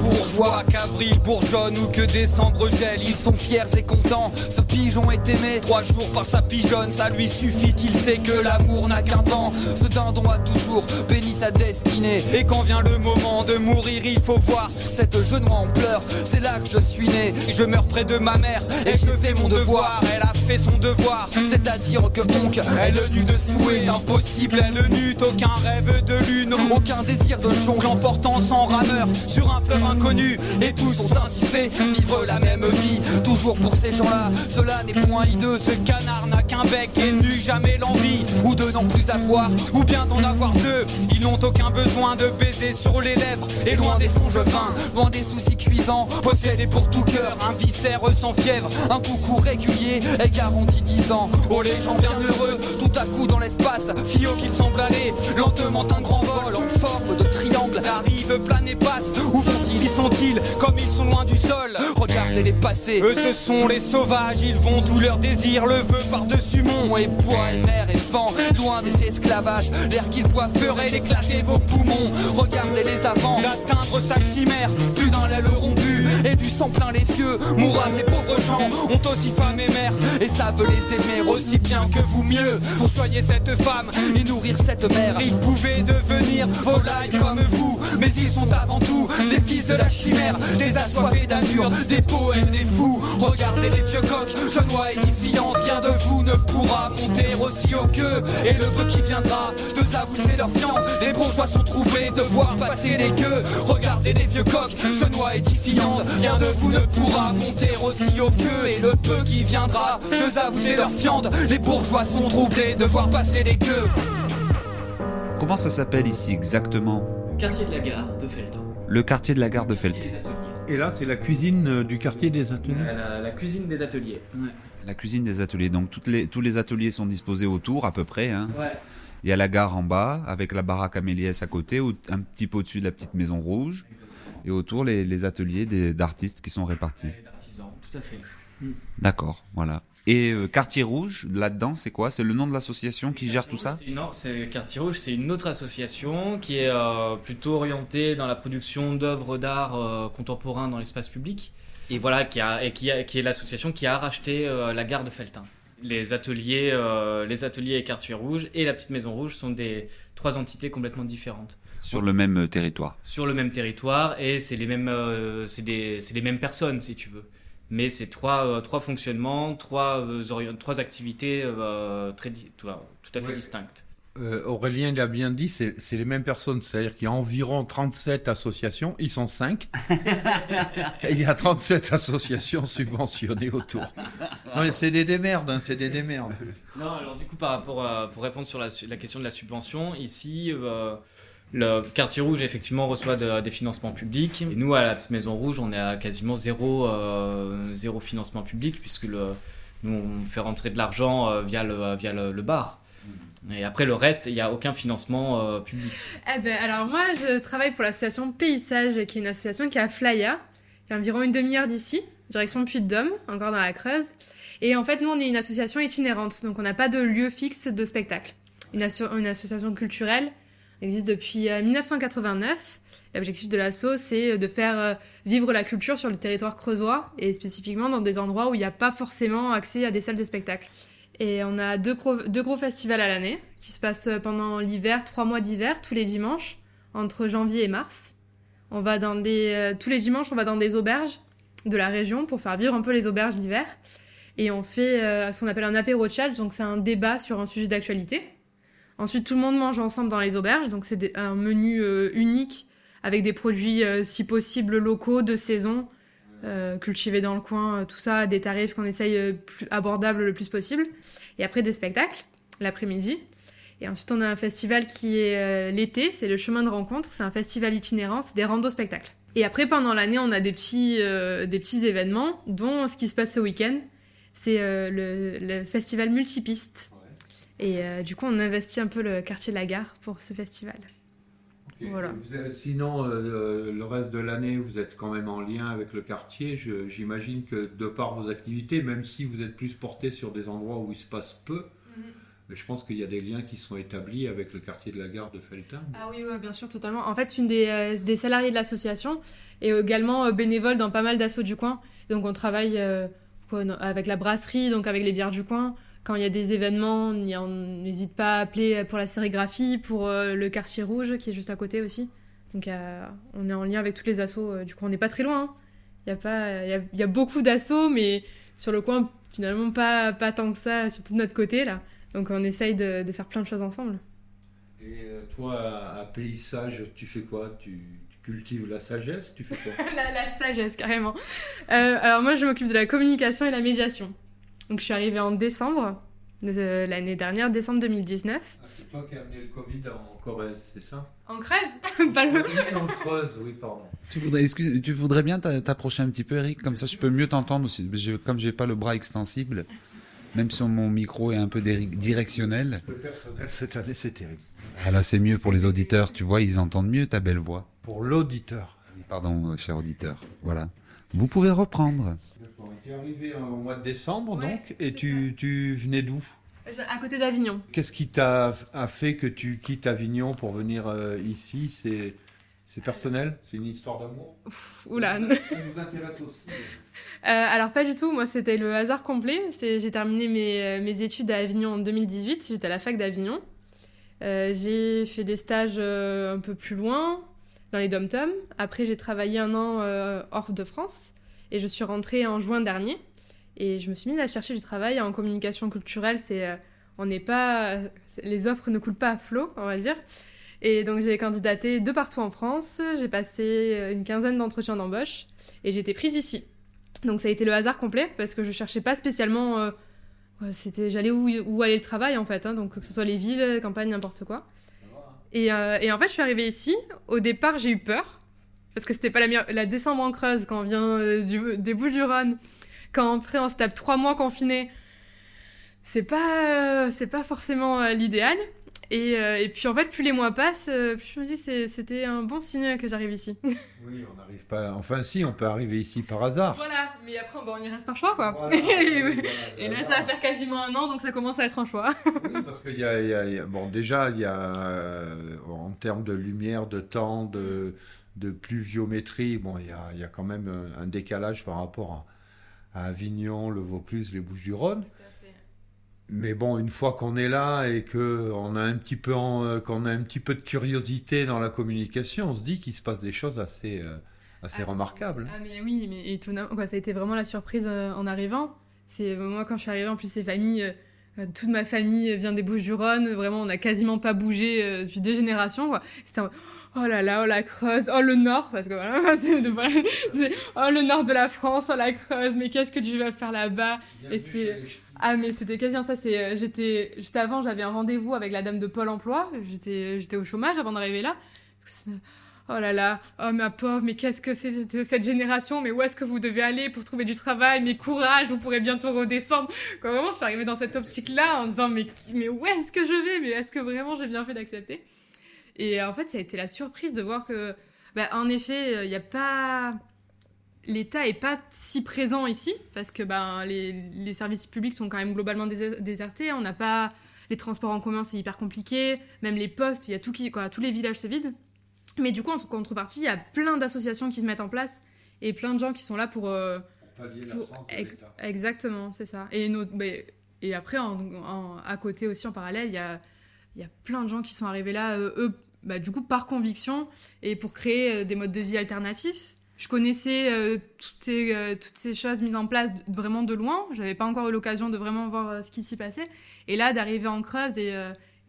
Qu'avril bourgeonne ou que décembre gèle, ils sont fiers et contents. Ce pigeon est aimé trois jours par sa pigeonne, ça lui suffit. Il sait que l'amour n'a qu'un temps. Ce dindon a toujours béni sa destinée. Et quand vient le moment de mourir, il faut voir cette jeune en pleurs. C'est là que je suis né. Je meurs près de ma mère et je fais mon devoir. Elle a fait son devoir, c'est-à-dire que donc elle nue de souhait impossible. Elle n'eut aucun rêve de lune, aucun désir de jongle emportant sans rameur sur un fleuve inconnu. Et tous sont ainsi faits, vivre la même vie. Toujours pour ces gens-là, cela n'est point hideux. Ce canard n'a qu'un bec et n'eut jamais l'envie ou de n'en plus avoir, ou bien d'en avoir deux. Ils n'ont aucun besoin de baiser sur les lèvres et loin des songes vains, loin des soucis cuisants. Possédés pour tout cœur, un viscère sans fièvre, un coucou régulier est garanti 10 ans. Oh les gens bien heureux, tout à coup dans l'espace, fio qu'ils semblent aller lentement un grand vol en forme de triangle arrive, plane et passe. Où vont-ils? Qui Comme ils sont loin du sol. Regardez-les passer. Eux ce sont les sauvages, ils vont tout leur désir, le feu par-dessus mont et bois et mer et vent, loin des esclavages. L'air qu'ils boivent ferait d'éclater vos poumons. Regardez-les avant d'atteindre sa chimère. Plus d'un l'aile rompu et du sang plein les yeux. Mourra ces pauvres gens ont aussi femme et mère et savent les aimer aussi bien que vous mieux. Pour soigner cette femme et nourrir cette mère, ils pouvaient devenir volailles comme vous, mais ils sont avant tout des fils de la chimère, des assoiffés d'azur, des poètes, des fous. Regardez les vieux coqs, genois édifiants, rien de vous ne pourra monter aussi haut qu'eux. Et le peu qui viendra de s'avousser leur fiente, les bourgeois sont troublés de voir passer les queues. Regardez les vieux coqs, genois édifiantes, rien de vous ne pourra monter aussi haut qu'eux. Et le peu qui viendra de s'avousser leur fiente, les bourgeois sont troublés de voir passer les queues. Comment ça s'appelle ici exactement Quartier de la gare de Feltin. Le quartier de la gare de Feltin. Et là, c'est la cuisine euh, du quartier des ateliers. La, la cuisine des ateliers. Ouais. La cuisine des ateliers. Donc toutes les, tous les ateliers sont disposés autour à peu près. Hein. Ouais. Il y a la gare en bas avec la baraque Améliès à côté, au- un petit peu au-dessus de la petite maison rouge. Et autour les, les ateliers des- d'artistes qui sont répartis. Artisan, tout à fait. Mm. D'accord, voilà. Et euh, Quartier Rouge, là-dedans, c'est quoi? C'est le nom de l'association qui gère tout ça? Non, c'est Quartier Rouge, c'est une autre association qui est euh, plutôt orientée dans la production d'œuvres d'art euh, contemporain dans l'espace public. Et voilà, qui, a, et qui, a- qui est l'association qui a racheté euh, la gare de Feltin. Les ateliers, euh, les ateliers et Quartier Rouge et la petite maison rouge sont des trois entités complètement différentes. Sur le même territoire. Sur le même territoire et c'est les mêmes, c'est les mêmes personnes si tu veux. Mais c'est trois, trois fonctionnements, trois, trois activités très, tout, à fait distinctes. Euh, Aurélien il a bien dit, c'est les mêmes personnes. C'est-à-dire qu'il y a environ 37 associations, ils sont 5. [laughs] et il y a 37 associations subventionnées autour. Non, c'est des démerdes, hein, c'est des démerdes. Non, alors du coup, par rapport à, pour répondre sur la, la, question de la subvention, ici, euh, le quartier rouge, effectivement, reçoit des financements publics. Et nous, à la Maison Rouge, on est à quasiment zéro, euh, zéro financement public, puisque le, nous, on fait rentrer de l'argent via, le, via le bar. Et après le reste, il n'y a aucun financement euh, public. Eh ben, alors moi, je travaille pour l'association Paysage, qui est une association qui est à Flaya, qui est environ une demi-heure d'ici, direction Puy-de-Dôme, encore dans la Creuse. Et en fait, nous, on est une association itinérante, donc on n'a pas de lieu fixe de spectacle. Une, une association culturelle existe depuis 1989. Euh, L'objectif de l'asso, c'est de faire euh, vivre la culture sur le territoire creusois, et spécifiquement dans des endroits où il n'y a pas forcément accès à des salles de spectacle. Et on a deux gros, deux gros festivals à l'année qui se passent pendant l'hiver, trois mois d'hiver, tous les dimanches, entre janvier et mars. On va dans des, euh, tous les dimanches, on va dans des auberges de la région pour faire vivre un peu les auberges d'hiver. Et on fait euh, ce qu'on appelle un apéro chat, donc c'est un débat sur un sujet d'actualité. Ensuite, tout le monde mange ensemble dans les auberges, donc c'est un menu euh, unique avec des produits, si possible, locaux, de saison, euh, cultiver dans le coin, euh, tout ça, des tarifs qu'on essaye euh, plus abordables le plus possible. Et après des spectacles, l'après-midi. Et ensuite, on a un festival qui est l'été, c'est le chemin de rencontre, c'est un festival itinérant, c'est des rando-spectacles. Et après, pendant l'année, on a des petits, des petits événements, dont ce qui se passe ce week-end, c'est le, festival multipiste. Et du coup, on investit un peu le quartier de la gare pour ce festival. Voilà. sinon, euh, le reste de l'année, vous êtes quand même en lien avec le quartier. J'imagine que de par vos activités, même si vous êtes plus porté sur des endroits où il se passe peu, mhm. mais je pense qu'il y a des liens qui sont établis avec le quartier de la gare de Feltin. Ah oui, bien sûr, totalement. En fait, je suis une des, euh, des salariés de l'association et également euh, bénévole dans pas mal d'assauts du coin. Donc, on travaille avec la brasserie, donc avec les bières du coin quand il y a des événements, on n'hésite pas à appeler pour la sérigraphie, pour euh, le quartier rouge qui est juste à côté aussi. Donc on est en lien avec tous les assos. Euh, du coup, on n'est pas très loin. Hein. Il y, a pas, il, y a, beaucoup d'assauts, mais sur le coin, finalement, pas, pas tant que ça, surtout de notre côté. là. Donc on essaye de, faire plein de choses ensemble. Et euh, toi, à Paysage, tu fais quoi? Tu, cultives la sagesse? Tu fais quoi? [laughs] La, sagesse, carrément. alors moi, je m'occupe de la communication et la médiation. Donc je suis arrivée en décembre de l'année dernière, décembre 2019. Ah, c'est toi qui as amené le Covid en Corrèze, c'est ça? En Creuse [laughs] Pas le... En Creuse, oui, pardon. Tu voudrais, tu voudrais bien t'approcher un petit peu, Eric? Comme ça, je peux mieux t'entendre aussi. Comme j'ai pas le bras extensible, même si mon micro est un peu directionnel. Le personnel cette année, c'est terrible. Ah là, c'est mieux pour les auditeurs, tu vois, ils entendent mieux ta belle voix. Pour l'auditeur. Pardon, cher auditeur. Voilà. Vous pouvez reprendre. Tu es arrivé au mois de décembre, donc, et tu, tu venais d'où? À côté d'Avignon. Qu'est-ce qui t'a fait que tu quittes Avignon pour venir euh, ici? C'est c'est personnel? C'est une histoire d'amour? Oula Ça nous intéresse aussi. [laughs] Euh, alors pas du tout, moi c'était le hasard complet. J'ai terminé mes, euh, mes, études à Avignon en 2018, j'étais à la fac d'Avignon. j'ai fait des stages un peu plus loin, dans les dom Après j'ai travaillé un an hors de France. Et je suis rentrée en juin dernier. Et je me suis mise à chercher du travail en communication culturelle. C'est, euh, on n'est pas, les offres ne coulent pas à flot, on va dire. Et donc j'ai candidaté de partout en France. J'ai passé euh, une quinzaine d'entretiens d'embauche et j'ai été prise ici. Donc ça a été le hasard complet parce que je cherchais pas spécialement. Euh, c'était, j'allais où, où aller le travail en fait. Hein, donc que ce soit les villes, campagnes, n'importe quoi. Et, en fait, je suis arrivée ici. Au départ, j'ai eu peur parce que c'était pas la, la décembre en Creuse quand on vient euh, du, des Bouches-du-Rhône, quand après on se tape trois mois confinés, c'est pas, euh, c'est pas forcément euh, l'idéal. Et, et, puis en fait, plus les mois passent, plus je me dis c'était un bon signe que j'arrive ici. [laughs] oui, on n'arrive pas. Enfin, si, on peut arriver ici par hasard. Voilà, mais après, bon, on y reste par choix, quoi. [laughs] et là, ça va faire quasiment un an, donc ça commence à être un choix. [laughs] oui, parce qu'il y, y, a, bon, déjà, il y a en termes de lumière, de temps, de de pluviométrie, bon, il y a, y a, quand même un décalage par rapport à, Avignon, le Vaucluse, les Bouches-du-Rhône. mais bon, une fois qu'on est là et que on a un petit peu qu'on a un petit peu de curiosité dans la communication, on se dit qu'il se passe des choses assez assez ah, remarquables. Ah mais oui, mais étonnant. Quoi, ça a été vraiment la surprise en arrivant. C'est moi quand je suis arrivée en plus ces familles euh, toute ma famille vient des Bouches-du-Rhône. Vraiment, on n'a quasiment pas bougé euh, depuis des générations. C'était oh là là, oh la Creuse, oh le Nord, parce que voilà, [laughs] c'est oh le Nord de la France, oh la Creuse. Mais qu'est-ce que tu vas faire là-bas? Et c'est ah mais c'était quasiment ça. C'est euh, j'étais juste avant, j'avais un rendez-vous avec la dame de Pôle Emploi. J'étais j'étais au chômage avant d'arriver là oh là là, oh ma pauvre, mais qu'est-ce que c'est cette génération, mais où est-ce que vous devez aller pour trouver du travail, mais courage, vous pourrez bientôt redescendre. Quand vraiment, je suis arrivée dans cette optique-là en disant, mais, mais où est-ce que je vais, mais est-ce que vraiment j'ai bien fait d'accepter? Et en fait, ça a été la surprise de voir que, bah, en effet, il n'y a pas... L'État est pas si présent ici, parce que ben, les, les services publics sont quand même globalement désertés, on n'a pas... Les transports en commun, c'est hyper compliqué. Même les postes, il y a tout qui, quoi, tous les villages se vident. Mais du coup, en contrepartie, il y a plein d'associations qui se mettent en place et plein de gens qui sont là pour. Euh, exactement, c'est ça. Et, et après, à côté aussi, en parallèle, il y a, y a plein de gens qui sont arrivés là, euh, eux, bah, du coup, par conviction et pour créer euh, des modes de vie alternatifs. Je connaissais toutes, ces, toutes ces choses mises en place vraiment de loin. J'avais pas encore eu l'occasion de vraiment voir ce qui s'y passait. Et là, d'arriver en Creuse et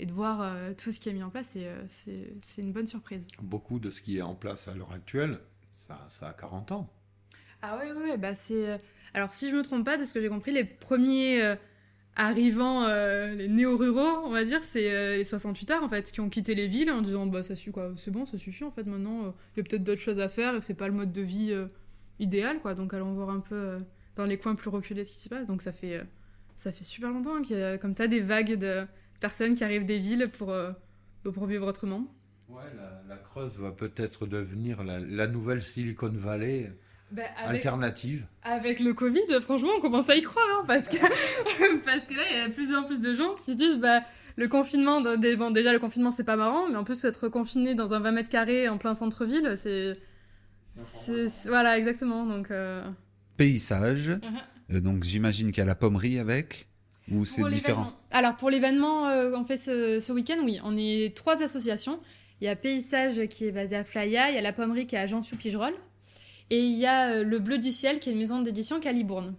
et de voir euh, tout ce qui est mis en place, euh, c'est une bonne surprise. Beaucoup de ce qui est en place à l'heure actuelle, ça, ça, a 40 ans. Ah oui, oui, bah c'est... Euh, alors si je me trompe pas, de ce que j'ai compris, les premiers arrivants, les néo-ruraux, on va dire, c'est les 68 heures en fait, qui ont quitté les villes en disant bah ça suffit quoi, c'est bon, ça suffit en fait maintenant, il y a peut-être d'autres choses à faire et c'est pas le mode de vie idéal quoi, donc allons voir un peu dans les coins plus reculés ce qui s'y passe. Donc ça fait, ça fait super longtemps qu'il y a comme ça des vagues de personnes qui arrivent des villes pour, euh, pour vivre autrement. Ouais, la, Creuse va peut-être devenir la, nouvelle Silicon Valley. Bah, alternative. Avec le Covid, franchement, on commence à y croire, hein, parce, que, [laughs] parce que là, il y a de plus en plus de gens qui se disent, bah, le confinement, bon, déjà, le confinement, c'est pas marrant, mais en plus, être confiné dans un 20 mètres carrés en plein centre-ville, c'est. Voilà, exactement. Donc, euh. Paysage. Uh-huh. Euh, donc, j'imagine qu'il y a la pommerie avec. Ou c'est différent Alors pour l'événement euh, qu'on fait ce, week-end, oui, on est trois associations. Il y a Paysage qui est basé à Flaya, il y a La Pommerie qui est à Jean-Sous-Pigerolles, et il y a euh, Le Bleu du Ciel qui est une maison d'édition qui est à Libourne.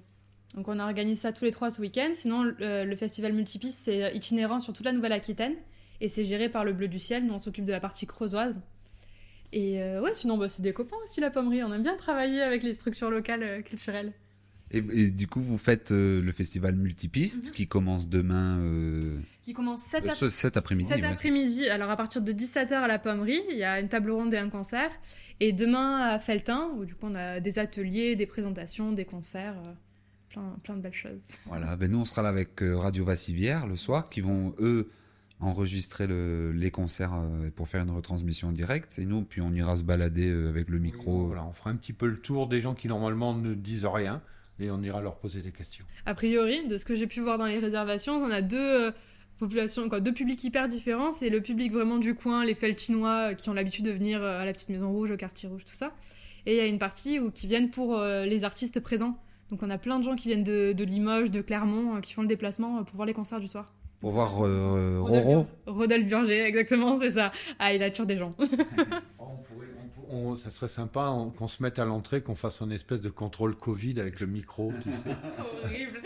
Donc on organise ça tous les trois ce week-end. Sinon, le, festival Multipiste, c'est itinérant sur toute la Nouvelle-Aquitaine, et c'est géré par Le Bleu du Ciel. Nous, on s'occupe de la partie creusoise. Et euh, ouais, sinon, bah, c'est des copains aussi, La Pommerie. On aime bien travailler avec les structures locales culturelles. Et, du coup, vous faites euh, le festival Multipiste mhm. qui commence demain. Euh, qui commence cet, euh, après-midi. Cet après-midi. Alors, à partir de 17h à la Pommerie, il y a une table ronde et un concert. Et demain à Feltin, où du coup, on a des ateliers, des présentations, des concerts. plein, plein de belles choses. Voilà. Ben, nous, on sera là avec Radio Vassivière le soir, qui vont, eux, enregistrer le, les concerts pour faire une retransmission en direct. Et nous, puis on ira se balader avec le micro. Voilà, on fera un petit peu le tour des gens qui normalement ne disent rien et on ira leur poser des questions. A priori, de ce que j'ai pu voir dans les réservations, on a deux euh, populations, quoi, deux publics hyper différents. C'est le public vraiment du coin, les Feltinois euh, qui ont l'habitude de venir euh, à la Petite Maison Rouge, au Quartier Rouge, tout ça. Et il y a une partie où, qui viennent pour les artistes présents. Donc on a plein de gens qui viennent de, de Limoges, de Clermont, qui font le déplacement pour voir les concerts du soir. Pour voir Roro Rodolphe Burger, [laughs] exactement, c'est ça. Ah, il attire des gens. [laughs] ça serait sympa qu'on se mette à l'entrée, qu'on fasse un espèce de contrôle Covid avec le micro, tu sais. [laughs] Horrible.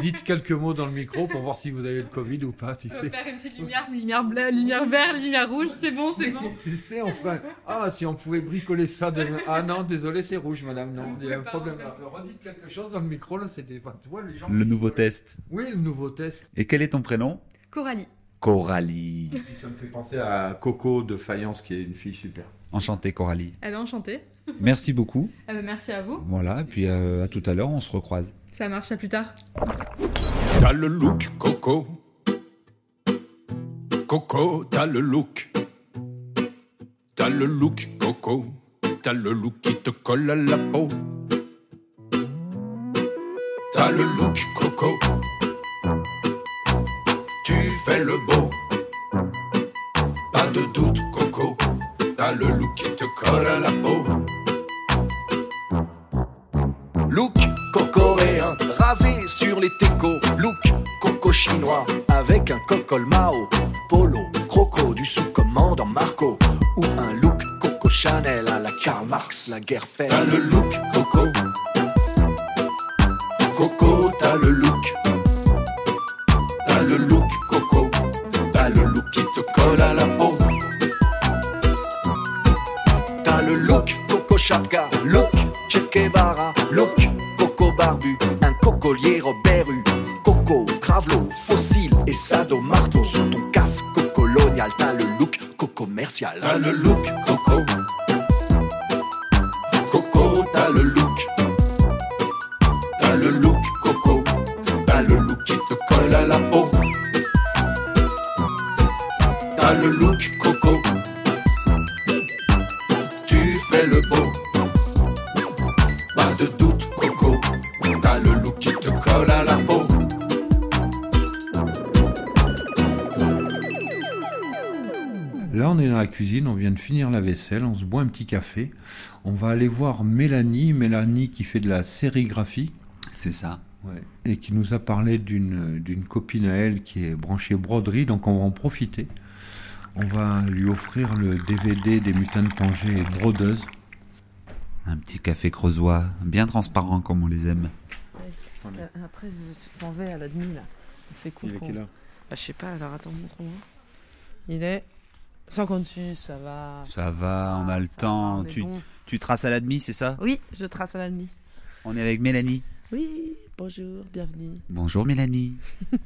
Dites quelques mots dans le micro pour voir si vous avez le Covid ou pas, tu sais. Faire une petite lumière, lumière bleue, lumière verte, lumière rouge, c'est bon, c'est bon. [laughs] tu sais, enfin, ah, si on pouvait bricoler ça de... Ah non, désolé, c'est rouge, madame, non, il y a un problème. Redites quelque chose dans le micro, là, c'était pas... les gens... Le nouveau test. Oui, le nouveau test. Et quel est ton prénom? Coralie. Coralie. Ça me fait penser à Coco de Fayence, qui est une fille super. Enchanté Coralie. Eh ben enchanté. Merci beaucoup. [laughs] Eh ben, merci à vous. Voilà, et puis euh, à tout à l'heure, on se recroise. Ça marche, à plus tard. T'as le look, Coco. Coco, t'as le look. T'as le look, Coco. T'as le look qui te colle à la peau. T'as le look, Coco. Tu fais le beau. Pas de doute, Coco T'as le look qui te colle à la peau. Look cocoréen, rasé sur les técos. Look coco coco chinois avec un cocol Mao, polo, croco du sous-commandant Marco ou un look coco Chanel à la Karl Marx, la guerre fait. T'as le look coco. Coco, t'as le look. T'as le look coco. T'as le look qui te colle à la look Che Guevara, look coco barbu, un cocolier Robert Hue, coco, gravelo, fossile et sado marteau sur ton casque colonial. T'as le look coco commercial. T'as le look on se boit un petit café. On va aller voir Mélanie, Mélanie qui fait de la sérigraphie. C'est ça. Ouais. Et qui nous a parlé d'une d'une copine à elle qui est branchée broderie, donc on va en profiter. On va lui offrir le DVD des mutins de Tanger brodeuse. Un petit café creusois, bien transparent comme on les aime. Après, je vais à la demi là. C'est cool. Il est quelle heure? Bah, Je sais pas, alors attends, montre-moi. Il est 56, ça va. Ça va, on a le temps. Tu, bon. tu traces à la demi, c'est ça? Oui, je trace à la demi. On est avec Mélanie. Oui, bonjour, bienvenue. Bonjour Mélanie.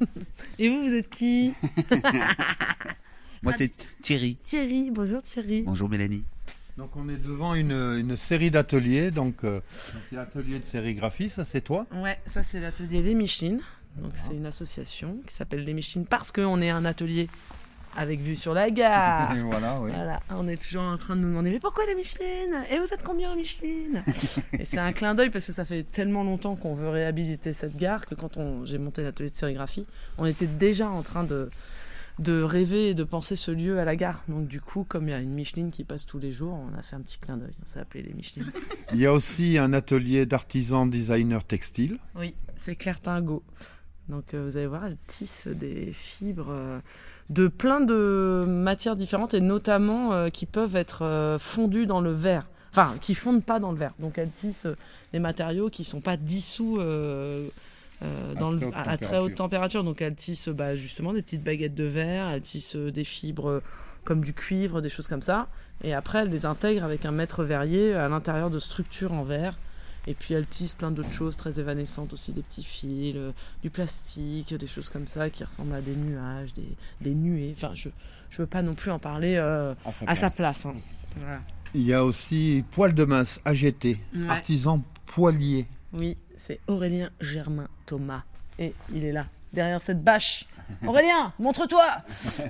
[laughs] Et vous, vous êtes qui? [laughs] Moi c'est Thierry. Thierry, bonjour Thierry. Bonjour Mélanie. Donc on est devant une, une série d'ateliers. Donc, euh, donc il y a l'atelier de sérigraphie, ça c'est toi? Ouais, ça c'est l'atelier Les Michelines. Donc c'est une association qui s'appelle Les Michelines parce qu'on est un atelier avec vue sur la gare. [laughs] Voilà, oui. Voilà, on est toujours en train de nous demander mais pourquoi les Michelines Et vous êtes combien aux Michelines [laughs] Et c'est un clin d'œil parce que ça fait tellement longtemps qu'on veut réhabiliter cette gare que quand on, j'ai monté l'atelier de sérigraphie, on était déjà en train de, de rêver et de penser ce lieu à la gare. Donc du coup, comme il y a une Micheline qui passe tous les jours, on a fait un petit clin d'œil. On s'est appelé les Michelines. [laughs] Il y a aussi un atelier d'artisan designer textile. Oui, c'est Claire Tingot. Donc euh, vous allez voir, elle tisse des fibres euh, de plein de matières différentes et notamment euh, qui peuvent être euh, fondues dans le verre. Enfin, qui fondent pas dans le verre. Donc elle tisse euh, des matériaux qui sont pas dissous À le- très haute à, à très température. haute température. Donc elle tisse bah, justement des petites baguettes de verre, elle tisse euh, des fibres comme du cuivre, des choses comme ça. Et après, elle les intègre avec un mètre verrier à l'intérieur de structures en verre. Et puis elle tisse plein d'autres choses très évanescentes aussi, des petits fils, euh, du plastique, des choses comme ça qui ressemblent à des nuages, des, des nuées. Enfin, je je veux pas non plus en parler euh, à sa place. hein. Voilà. Il y a aussi Poil de Masse, AGT, Ouais. artisan poilier. Oui, c'est Aurélien Germain Thomas. Et il est là, derrière cette bâche. [laughs] Aurélien, montre-toi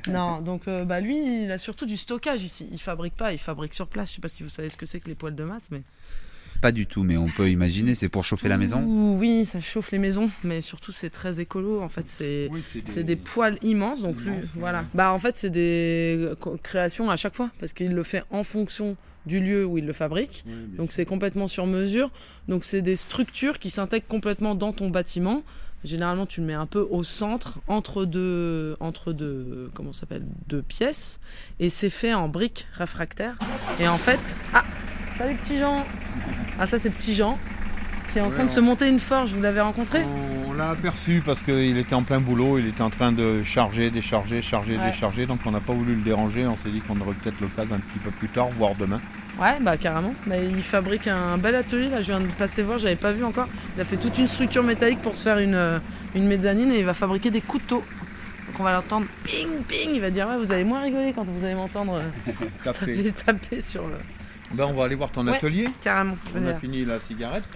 Non, donc euh, bah, lui, il a surtout du stockage ici. Il fabrique pas, il fabrique sur place. Je sais pas si vous savez ce que c'est que les poils de masse, mais... Pas du tout, mais on peut imaginer, c'est pour chauffer la maison? Oui, ça chauffe les maisons, mais surtout c'est très écolo. En fait, c'est des... poils immenses, donc lui, voilà. Bah en fait, c'est des créations à chaque fois parce qu'il le fait en fonction du lieu où il le fabrique. donc c'est complètement sur mesure. Donc c'est des structures qui s'intègrent complètement dans ton bâtiment. Généralement, tu le mets un peu au centre, entre deux, entre deux, comment ça s'appelle, deux pièces, et c'est fait en briques réfractaires. Et en fait, ah, salut petit Jean. Ah ça c'est petit Jean qui est en Ouais, train de on- se monter une forge. Vous l'avez rencontré? On l'a aperçu parce qu'il était en plein boulot, il était en train de charger, décharger, charger, Ouais. décharger, donc on n'a pas voulu le déranger, on s'est dit qu'on aurait peut-être l'occasion un petit peu plus tard, voire demain. Ouais, bah carrément. Bah, il fabrique un bel atelier. Là, je viens de passer voir, j'avais pas vu encore. Il a fait toute une structure métallique pour se faire une, euh, une mezzanine et il va fabriquer des couteaux. Donc on va l'entendre ping ping. Il va dire ouais, vous allez moins rigoler quand vous allez m'entendre euh, [laughs] [laughs] taper sur le. Ben, on va aller voir ton Ouais, atelier. Carrément. On a fini la cigarette.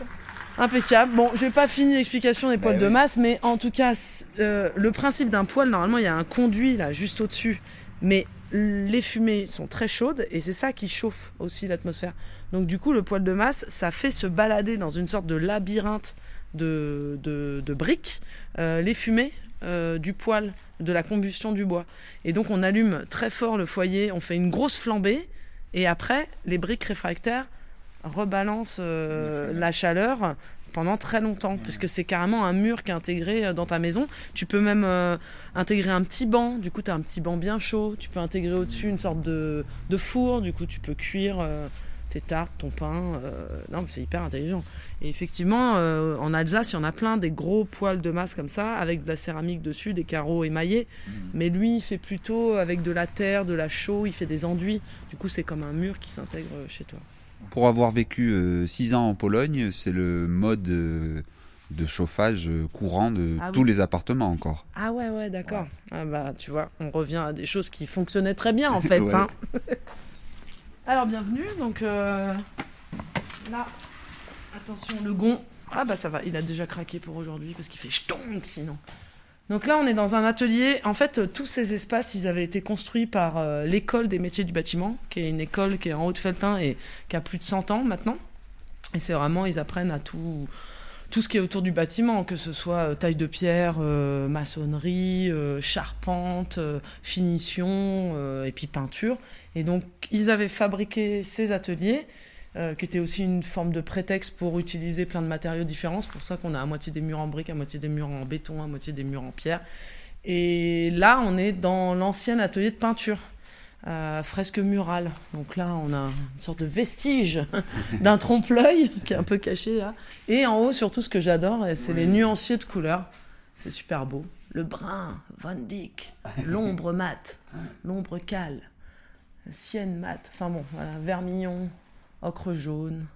Impeccable. Bon, j'ai pas fini l'explication des poils Bah de oui. masse, mais en tout cas, euh, le principe d'un poêle, normalement, il y a un conduit là juste au-dessus, mais les fumées sont très chaudes et c'est ça qui chauffe aussi l'atmosphère. Donc du coup, le poêle de masse, ça fait se balader dans une sorte de labyrinthe de, de, de briques euh, les fumées euh, du poêle, de la combustion du bois. Et donc on allume très fort le foyer, on fait une grosse flambée, et après, les briques réfractaires rebalancent euh, la chaleur pendant très longtemps, puisque c'est carrément un mur qui est intégré euh, dans ta maison. Tu peux même euh, intégrer un petit banc, du coup tu as un petit banc bien chaud. Tu peux intégrer au-dessus une sorte de, de, four, du coup tu peux cuire tes tartes, ton pain. non, c'est hyper intelligent. Et effectivement, en Alsace, il y en a plein des gros poêles de masse comme ça, avec de la céramique dessus, des carreaux émaillés. Mmh. Mais lui, il fait plutôt avec de la terre, de la chaux, il fait des enduits. Du coup, c'est comme un mur qui s'intègre chez toi. Pour avoir vécu 6 ans en Pologne, c'est le mode de chauffage courant de ah tous les appartements encore. Ah ouais, ouais, d'accord. Ah bah, tu vois, on revient à des choses qui fonctionnaient très bien en [laughs] fait. hein. [laughs] Alors, bienvenue. Donc euh, là, attention, le gond. Ah bah ça va, il a déjà craqué pour aujourd'hui parce qu'il fait ch'tonk sinon. Donc là, on est dans un atelier. En fait, tous ces espaces, ils avaient été construits par euh, l'école des métiers du bâtiment, qui est une école qui est en Haute-Feltin et qui a plus de 100 ans maintenant. Et c'est vraiment, ils apprennent à tout, tout ce qui est autour du bâtiment, que ce soit euh, taille de pierre, euh, maçonnerie, euh, charpente, finition et puis peinture. Et donc ils avaient fabriqué ces ateliers, qui étaient aussi une forme de prétexte pour utiliser plein de matériaux différents. C'est pour ça qu'on a à moitié des murs en briques, à moitié des murs en béton, à moitié des murs en pierre. Et là, on est dans l'ancien atelier de peinture. Euh, fresque murale. Donc là, on a une sorte de vestige [laughs] d'un trompe-l'œil [laughs] qui est un peu caché là. Et en haut, surtout, ce que j'adore, c'est les nuanciers de couleurs. C'est super beau. Le brun, Van Dyck, [laughs] l'ombre mat, l'ombre cale, sienne mat. Enfin bon, voilà, vermillon, ocre jaune,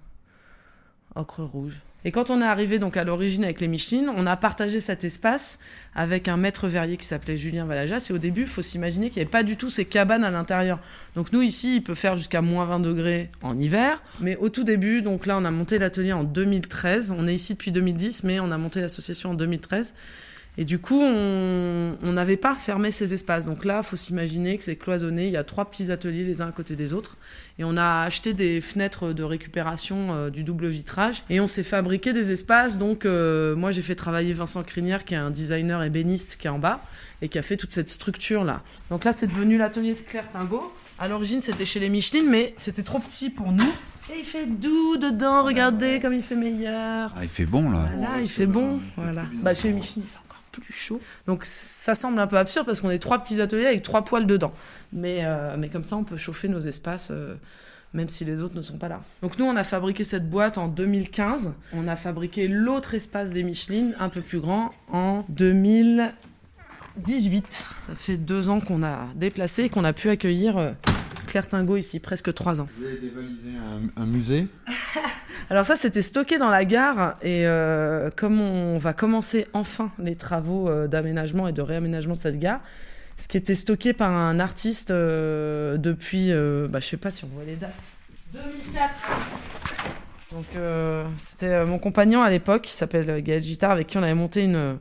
ocre rouge. Et quand on est arrivé donc à l'origine avec les Michelin, on a partagé cet espace avec un maître verrier qui s'appelait Julien Valajas. Et au début, il faut s'imaginer qu'il n'y avait pas du tout ces cabanes à l'intérieur. Donc nous ici, il peut faire jusqu'à moins 20 degrés en hiver. Mais au tout début, donc là, on a monté l'atelier en 2013. On est ici depuis 2010, mais on a monté l'association en 2013. Et du coup, on n'avait pas fermé ces espaces. Donc là, il faut s'imaginer que c'est cloisonné. Il y a trois petits ateliers les uns à côté des autres. Et on a acheté des fenêtres de récupération euh, du double vitrage. Et on s'est fabriqué des espaces. Donc euh, moi, j'ai fait travailler Vincent Crinière, qui est un designer ébéniste qui est en bas et qui a fait toute cette structure-là. Donc là, c'est devenu l'atelier de Claire Tingo. À l'origine, c'était chez les Michelin, mais c'était trop petit pour nous. Et il fait doux dedans, regardez comme il fait meilleur. Ah, il fait bon là. Voilà, il fait bon. Voilà. Bah, chez les Michelin plus chaud. Donc ça semble un peu absurde parce qu'on est trois petits ateliers avec trois poêles dedans. Mais, euh, mais comme ça, on peut chauffer nos espaces. Euh, même si les autres ne sont pas là. Donc nous, on a fabriqué cette boîte en 2015. On a fabriqué l'autre espace des Michelin, un peu plus grand, en 2018. Ça fait deux ans qu'on a déplacé et qu'on a pu accueillir euh, Claire Tingo ici, presque trois ans. Vous avez dévalisé un musée? [laughs] Alors ça, c'était stocké dans la gare et euh, comme on va commencer enfin les travaux euh, d'aménagement et de réaménagement de cette gare, ce qui était stocké par un artiste euh, depuis, bah, je sais pas si on voit les dates, 2004. Donc c'était mon compagnon à l'époque qui s'appelle Gaël Gittard avec qui on avait monté une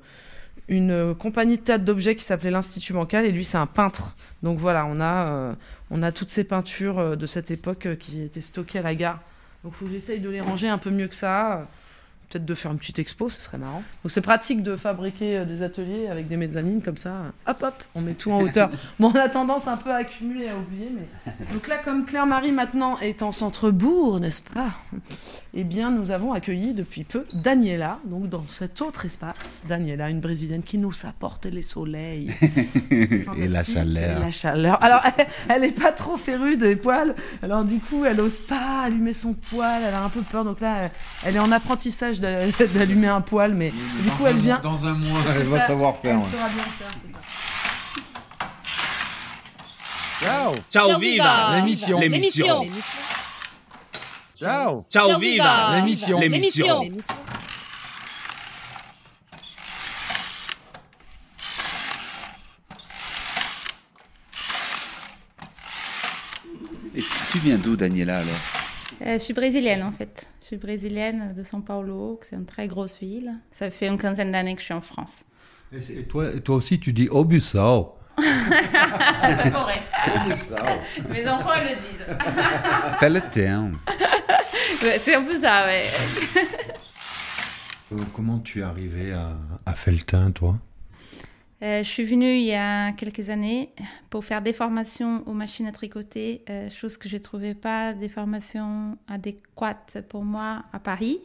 une compagnie de théâtre d'objets qui s'appelait l'Institut Bancal et lui c'est un peintre. Donc voilà, on a, on a toutes ces peintures de cette époque qui étaient stockées à la gare. Donc faut que j'essaye de les ranger un peu mieux que ça peut-être de faire une petite expo, ce serait marrant. Donc c'est pratique de fabriquer euh, des ateliers avec des mezzanines comme ça. Hop hop, on met tout en hauteur. [laughs] bon, on a tendance un peu à accumuler, à oublier, mais donc là, comme Claire-Marie maintenant est en centre-bourg, n'est-ce pas? Eh bien, nous avons accueilli depuis peu Daniela, donc dans cet autre espace. Daniela, une brésilienne qui nous apporte les soleils [laughs] et la chaleur. la chaleur. Alors, elle, n'est pas trop férue des poils. Alors du coup, elle n'ose pas allumer son poil. Elle a un peu peur. Donc là, elle est en apprentissage d'allumer un poil, mais du coup, elle vient. Dans un mois, elle va savoir faire. Elle saura bien faire, c'est ça. Ciao. Ciao, viva. L'émission. L'émission. Ciao. Ciao viva. L'émission. L'émission. Et tu viens d'où, Daniela, alors? Euh, Je suis brésilienne, en fait suis brésilienne de São Paulo, c'est une très grosse ville. Ça fait une quinzaine d'années que je suis en France. Et toi, toi aussi, tu dis Obusao. [laughs] c'est vrai. Mes enfants le disent. [laughs] Fais le c'est un peu ça, ouais. Euh, comment tu es arrivé à, à Feltin, toi? Je suis venue il y a quelques années pour faire des formations aux machines à tricoter, chose que je ne trouvais pas des formations adéquates pour moi à Paris.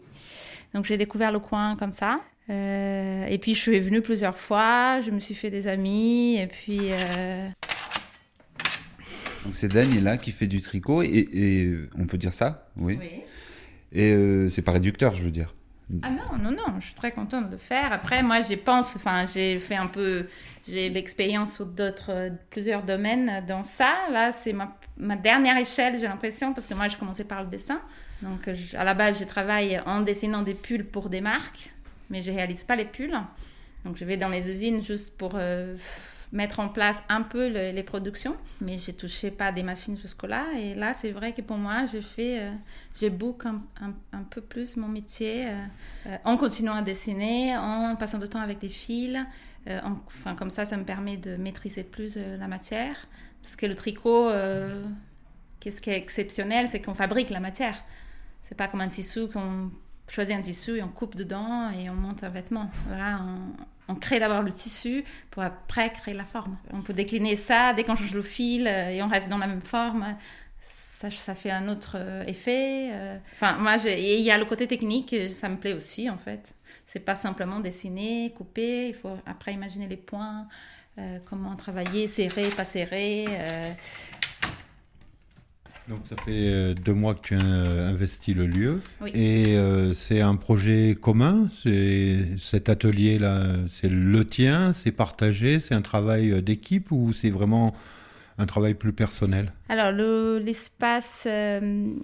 Donc j'ai découvert le coin comme ça. et puis je suis venue plusieurs fois, je me suis fait des amis, et puis donc c'est Daniela qui fait du tricot et, on peut dire ça, oui. Et euh, c'est pas réducteur, je veux dire. Ah non, non, non, je suis très contente de le faire. Après, moi, j'y pense, enfin, j'ai fait un peu, j'ai l'expérience sur d'autres, plusieurs domaines dans ça. Là, c'est ma, dernière échelle, j'ai l'impression, parce que moi, je commençais par le dessin. Donc, à la base, je travaille en dessinant des pulls pour des marques, mais je réalise pas les pulls. Donc, je vais dans les usines juste pour euh, mettre en place un peu les productions, mais je touchais pas des machines jusque-là. Et là, c'est vrai que pour moi, je fais, euh, je book un, peu plus mon métier euh, euh, en continuant à dessiner, en passant du temps avec des fils. enfin, comme ça, ça me permet de maîtriser plus la matière. Parce que le tricot, qu'est-ce qui est exceptionnel, c'est qu'on fabrique la matière. C'est pas comme un tissu qu'on choisit un tissu et on coupe dedans et on monte un vêtement. Là, on crée d'abord le tissu pour après créer la forme. On peut décliner ça dès qu'on change le fil euh, et on reste dans la même forme. Ça, fait un autre euh, effet. Euh. Enfin, moi, il y a le côté technique, ça me plaît aussi en fait. C'est pas simplement dessiner, couper. Il faut après imaginer les points, comment travailler, serrer, pas serrer. Donc ça fait euh, deux mois que tu as euh, investi le lieu et euh, c'est un projet commun. Cet atelier là, c'est le tien, c'est partagé, c'est un travail d'équipe ou c'est vraiment un travail plus personnel? Alors l'espace,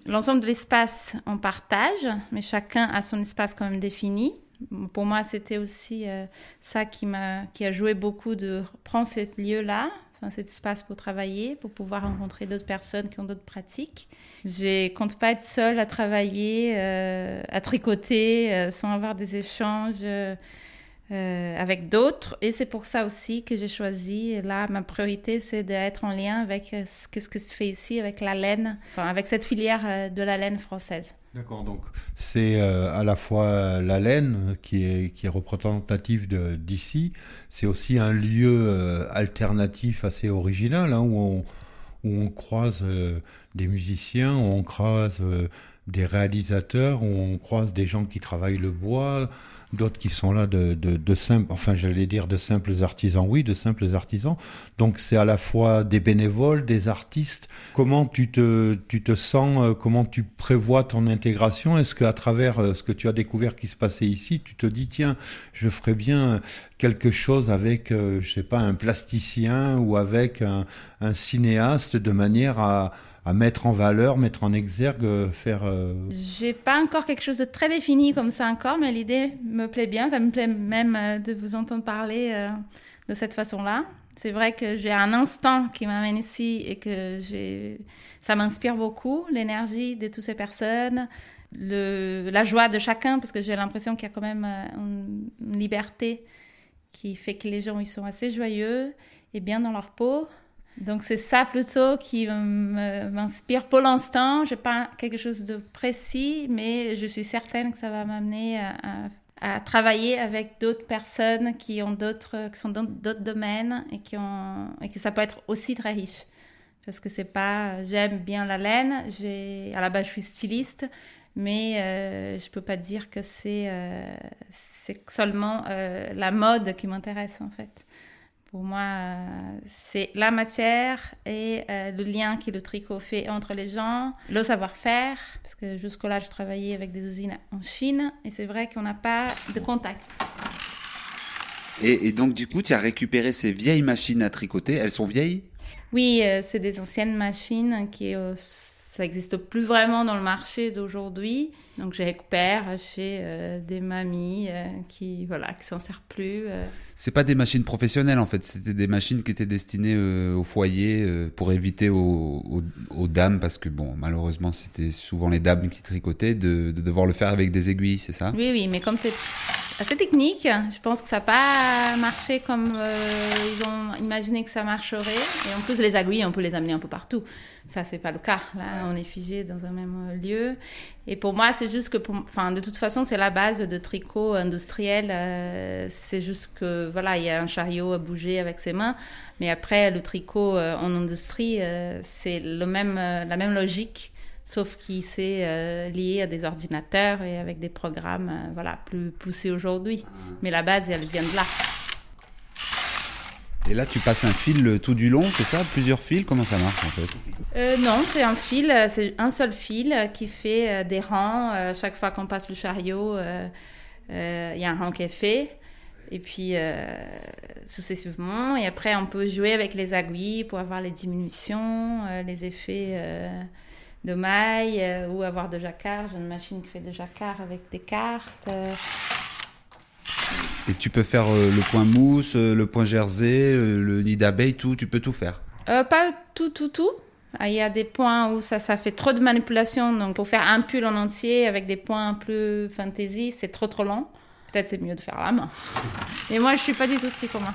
l'ensemble de l'espace on partage, mais chacun a son espace quand même défini. Pour moi, c'était aussi ça qui m'a, qui a joué beaucoup de prendre ce lieu là cet espace pour travailler, pour pouvoir rencontrer d'autres personnes qui ont d'autres pratiques. Je compte pas être seule à travailler, euh, à tricoter, euh, sans avoir des échanges euh, avec d'autres. Et c'est pour ça aussi que j'ai choisi, là, ma priorité, c'est d'être en lien avec ce que, que se fait ici avec la laine, enfin, avec cette filière de la laine française. D'accord, donc c'est euh, à la fois la laine qui est, qui est représentative d'ici, c'est aussi un lieu euh, alternatif assez original hein, où, on, où on croise euh, des musiciens, où on croise des réalisateurs, où on croise des gens qui travaillent le bois, d'autres qui sont là de, de, de simples, enfin j'allais dire de simples artisans, oui, de simples artisans. Donc c'est à la fois des bénévoles, des artistes. Comment tu te, tu te sens, euh, comment tu prévois ton intégration? Est-ce qu'à travers euh, ce que tu as découvert qui se passait ici, tu te dis tiens, je ferais bien quelque chose avec, euh, je sais pas, un plasticien ou avec un, cinéaste de manière à mettre en valeur, mettre en exergue, euh, faire. Euh... J'ai pas encore quelque chose de très défini comme ça encore, mais l'idée me plaît bien. Ça me plaît même de vous entendre parler de cette façon-là. C'est vrai que j'ai un instant qui m'amène ici et que ça m'inspire beaucoup l'énergie de toutes ces personnes, le... la joie de chacun parce que j'ai l'impression qu'il y a quand même une liberté qui fait que les gens ils sont assez joyeux et bien dans leur peau. Donc c'est ça plutôt qui m'inspire pour l'instant. Je n'ai pas quelque chose de précis, mais je suis certaine que ça va m'amener à, travailler avec d'autres personnes qui ont qui sont dans d'autres domaines et qui ont et que ça peut être aussi très riche. Parce que c'est pas, j'aime bien la laine. J'ai, à la base, je suis styliste, mais euh, je peux pas dire que c'est euh, seulement euh, la mode qui m'intéresse en fait. Pour moi, c'est la matière et euh, le lien que le tricot fait entre les gens, le savoir-faire, parce que jusque-là, je travaillais avec des usines en Chine et c'est vrai qu'on n'a pas de contact. Et, donc, du coup, tu as récupéré ces vieilles machines à tricoter. Elles sont vieilles? Oui, euh, c'est des anciennes machines qui euh, ça n'existe plus vraiment dans le marché d'aujourd'hui. Donc je récupère chez euh, des mamies euh, qui voilà qui s'en servent plus. Euh. C'est pas des machines professionnelles en fait, c'était des machines qui étaient destinées au foyer pour éviter aux, aux, dames parce que bon malheureusement c'était souvent les dames qui tricotaient de, de, devoir le faire avec des aiguilles, c'est ça? Oui oui, mais comme c'est assez technique. Je pense que ça n'a pas marché comme euh, ils ont imaginé que ça marcherait. Et en plus, les aiguilles, on peut les amener un peu partout. Ça, c'est pas le cas. Là, on est figé dans un même euh, lieu. Et pour moi, c'est juste que, enfin, de toute façon, c'est la base de tricot industriel. Euh, c'est juste que, voilà, il y a un chariot à bouger avec ses mains. Mais après, le tricot en industrie, c'est le même, la même logique sauf qu'il s'est euh, lié à des ordinateurs et avec des programmes euh, voilà, plus poussés aujourd'hui. Mais la base, elle vient de là. Et là, tu passes un fil tout du long, c'est ça? Plusieurs fils? Comment ça marche en fait? Euh, Non, c'est un fil, c'est un seul fil qui fait des rangs. chaque fois qu'on passe le chariot, il y a un rang qui est fait. Et puis, successivement. Et après, on peut jouer avec les aiguilles pour avoir les diminutions, les effets de mailles euh, ou avoir de jacquard. J'ai une machine qui fait de jacquard avec des cartes. Euh. Et tu peux faire euh, le point mousse, le point jersey, le nid d'abeille, tout, tu peux tout faire Pas tout, tout, tout. Ah, il y a des points où ça, ça fait trop de manipulation. Donc, pour faire un pull en entier avec des points plus fantasy, c'est trop, trop long. Peut-être c'est mieux de faire la main. Et moi, je suis pas du tout main.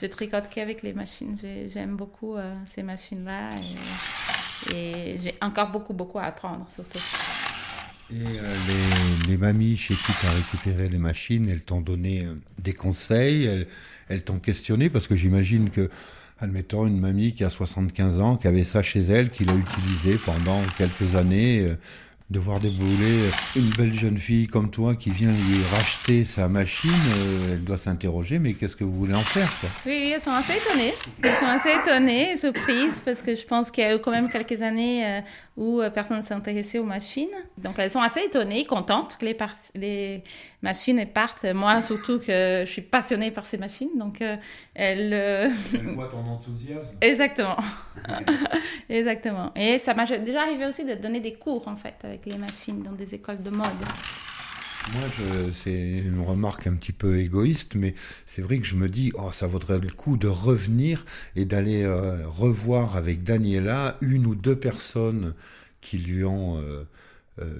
Je tricote qu'avec les machines. J'aime beaucoup ces machines-là. Et... Et j'ai encore beaucoup, beaucoup à apprendre, surtout. Et euh, les, mamies chez qui tu as récupéré les machines, elles t'ont donné euh, des conseils, elles, elles t'ont questionné, parce que j'imagine que, admettons, une mamie qui a 75 ans, qui avait ça chez elle, qui l'a utilisé pendant quelques années, euh, de voir débouler une belle jeune fille comme toi qui vient lui racheter sa machine, euh, elle doit s'interroger, mais qu'est-ce que vous voulez en faire quoi? Oui, elles sont assez étonnées. Elles sont assez étonnées, surprises, parce que je pense qu'il y a eu quand même quelques années euh, où euh, personne ne s'intéressait aux machines. Donc elles sont assez étonnées, contentes que les, les machines partent. Moi, surtout que je suis passionnée par ces machines, donc elles... Elles voient ton enthousiasme. [laughs] Exactement. [laughs] Exactement. Et ça m'a déjà arrivé aussi de donner des cours, en fait, avec les machines dans des écoles de mode. Moi, c'est une remarque un petit peu égoïste, mais c'est vrai que je me dis, oh, ça vaudrait le coup de revenir et d'aller euh, revoir avec Daniela une ou deux personnes qui lui ont euh, euh,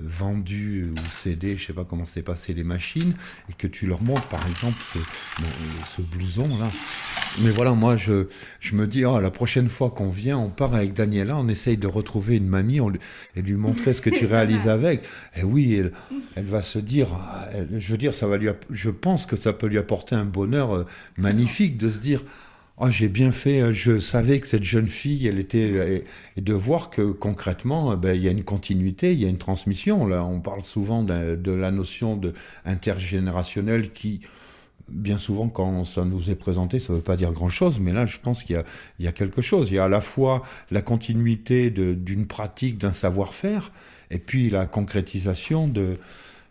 vendu ou cédé, je sais pas comment s'est passé les machines, et que tu leur montres par exemple ce, ce blouson là. Mais voilà, moi je, je me dis, oh, la prochaine fois qu'on vient, on part avec Daniela, on essaye de retrouver une mamie on, et lui montrer ce que tu [laughs] réalises avec. Et oui, elle, elle va se dire, je veux dire, ça va lui, je pense que ça peut lui apporter un bonheur euh, magnifique de se dire, oh, j'ai bien fait, euh, je savais que cette jeune fille, elle était, euh, et, de voir que concrètement, euh, ben, il y a une continuité, il y a une transmission. Là, on parle souvent de, la notion de intergénérationnelle qui, bien souvent, quand ça nous est présenté, ça ne veut pas dire grand-chose, mais là, je pense qu'il y, y a, quelque chose. Il y a à la fois la continuité d'une pratique, d'un savoir-faire, et puis la concrétisation de,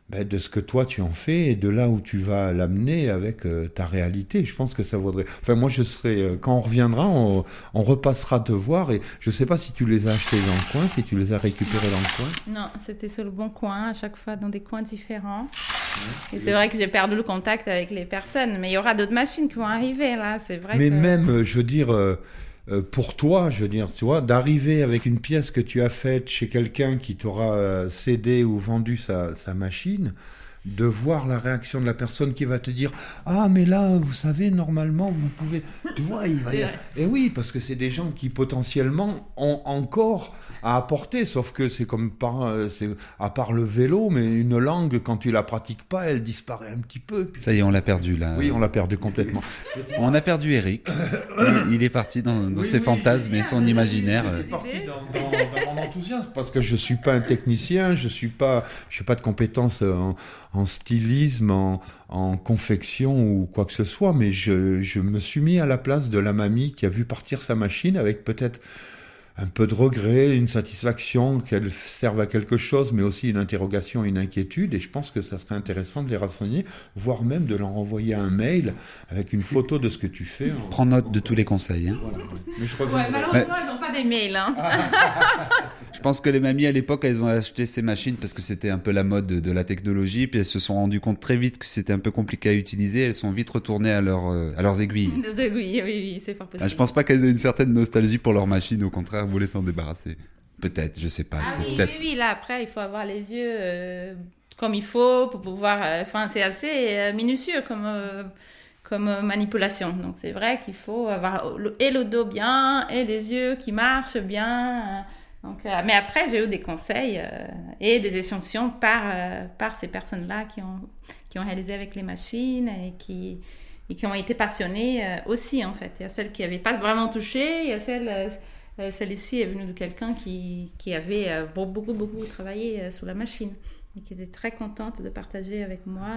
ben, de ce que toi tu en fais et de là où tu vas l'amener avec euh, ta réalité. Je pense que ça vaudrait. Enfin, moi, je serais. Euh, quand on reviendra, on, on, repassera te voir et je sais pas si tu les as achetés dans le coin, si tu les as récupérés dans le coin. Non, c'était sur le bon coin, à chaque fois dans des coins différents. Et c'est vrai que j'ai perdu le contact avec les personnes, mais il y aura d'autres machines qui vont arriver là, c'est vrai. Mais même, euh, je veux dire pour toi, je veux dire, tu vois, d'arriver avec une pièce que tu as faite chez quelqu'un qui t'aura euh, cédé ou vendu sa, sa machine, de voir la réaction de la personne qui va te dire ah mais là vous savez normalement vous pouvez tu vois il va y... et oui parce que c'est des gens qui potentiellement ont encore à apporter sauf que c'est comme par euh, c'est à part le vélo mais une langue quand tu la pratiques pas elle disparaît un petit peu ça y est on l'a perdu là. Oui on l'a perdu complètement. [laughs] On a perdu Eric. Il, est parti dans, ses fantasmes et son imaginaire. il est parti dans, dans, mon enthousiasme parce que je suis pas un technicien je suis pas je pas de compétences en en stylisme, en, confection ou quoi que ce soit, mais je, je me suis mis à la place de la mamie qui a vu partir sa machine avec peut-être un peu de regret, une satisfaction qu'elle serve à quelque chose, mais aussi une interrogation, une inquiétude. Et je pense que ça serait intéressant de les renseigner, voire même de leur envoyer un mail avec une photo de ce que tu fais. [laughs] Prends note de tous les conseils. Hein. Mais je malheureusement, elles n'ont pas des mails. Hein. [laughs] je pense que les mamies à l'époque, elles ont acheté ces machines parce que c'était un peu la mode de la technologie, puis elles se sont rendues compte très vite que c'était un peu compliqué à utiliser. Elles sont vite retournées à, leur, euh, à leurs aiguilles. [laughs] Les aiguilles, oui, oui, c'est fort possible. je pense pas qu'elles aient une certaine nostalgie pour leur machine, au contraire voulait s'en débarrasser. Peut-être, je sais pas. Ah oui, oui, oui, là après, il faut avoir les yeux euh, comme il faut pour pouvoir. Enfin, c'est assez minutieux comme comme manipulation. Donc c'est vrai qu'il faut avoir et le dos bien et les yeux qui marchent bien. Donc, mais après, j'ai eu des conseils et des échantillons par, par ces personnes-là qui ont, qui ont réalisé avec les machines et qui, et qui ont été passionnées aussi, en fait. Il y a celles qui n'avaient pas vraiment touché, il y a celles euh, celle-ci est venue de quelqu'un qui, qui, avait euh, beaucoup, beaucoup travaillé euh, sur la machine et qui était très contente de partager avec moi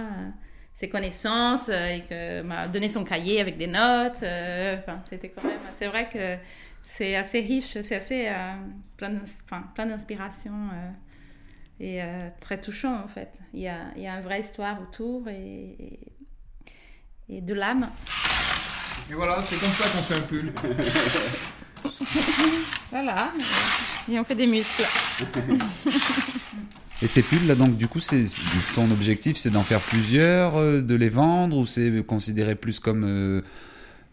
ses connaissances et que m'a donné son cahier avec des notes. Enfin, c'était quand même, c'est vrai que c'est assez riche, c'est assez plein, plein d'inspiration et très touchant en fait. Il y a, il y a une vraie histoire autour et, et de l'âme. Et voilà, c'est comme ça qu'on fait un pull. [laughs] [laughs] voilà, et on fait des muscles. Et tes pulls, là, donc, du coup, c'est ton objectif, c'est d'en faire plusieurs, euh, de les vendre, ou c'est considéré plus comme euh,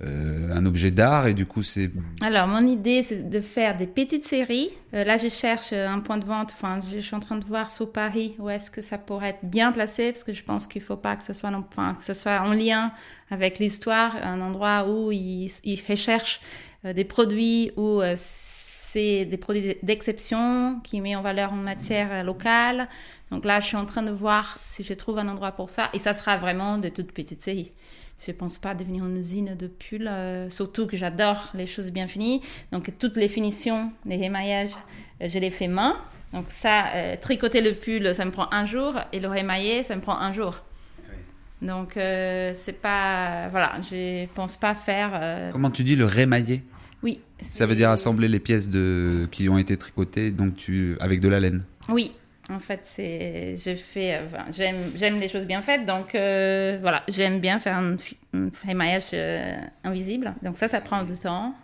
euh, un objet d'art, et du coup, c'est... Alors, mon idée, c'est de faire des petites séries. là, je cherche un point de vente, enfin, je suis en train de voir sur Paris où est-ce que ça pourrait être bien placé, parce que je pense qu'il ne faut pas que ce soit, enfin, que ce soit en lien avec l'histoire, un endroit où ils, ils recherchent des produits où euh, c'est des produits d'exception qui met en valeur une matière euh, locale. Donc là, je suis en train de voir si je trouve un endroit pour ça. Et ça sera vraiment de toutes petites séries. Je ne pense pas devenir une usine de pulls, surtout que j'adore les choses bien finies. Donc toutes les finitions, les rémaillages, je les fais main. Donc ça, tricoter le pull, ça me prend un jour. Et le rémailler, ça me prend un jour. Donc, euh, c'est pas. Voilà, je pense pas faire. Euh, Comment tu dis le rémailler Oui. Ça veut dire assembler les pièces de, qui ont été tricotées donc tu, avec de la laine Oui. En fait, c'est, je fais, j'aime, j'aime les choses bien faites, donc euh, voilà, j'aime bien faire un, un rémaillage invisible. Donc ça, ça prend du temps,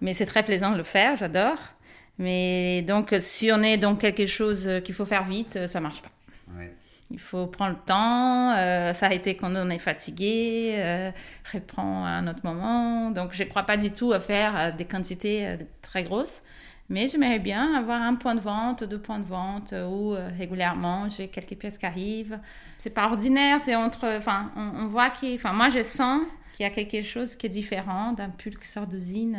mais c'est très plaisant de le faire, j'adore. Mais donc, si on est dans quelque chose qu'il faut faire vite, ça marche pas. Il faut prendre le temps, euh, s'arrêter quand on est fatigué, euh, à un autre moment. Donc, je ne crois pas du tout à faire euh, des quantités euh, très grosses. Mais j'aimerais bien avoir un point de vente, deux points de vente où régulièrement j'ai quelques pièces qui arrivent. C'est pas ordinaire, c'est entre. Enfin, on, voit qu'il. Enfin, moi, je sens qu'il y a quelque chose qui est différent d'un pull qui sort d'usine,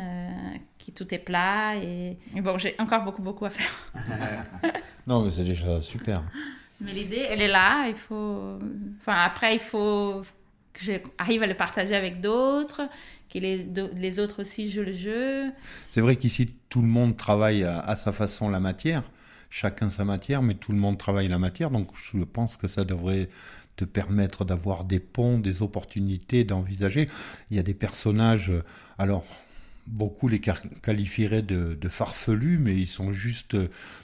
qui tout est plat. Et, et bon, j'ai encore beaucoup, beaucoup à faire. [laughs] non, mais c'est déjà super. Mais l'idée, elle est là. Il faut. Enfin, après, il faut que j'arrive à le partager avec d'autres, que les, les, autres aussi jouent le jeu. C'est vrai qu'ici, tout le monde travaille à, sa façon la matière. Chacun sa matière, mais tout le monde travaille la matière. Donc, je pense que ça devrait te permettre d'avoir des ponts, des opportunités, d'envisager. Il y a des personnages. Alors, beaucoup les qualifieraient de, farfelus, mais ils sont juste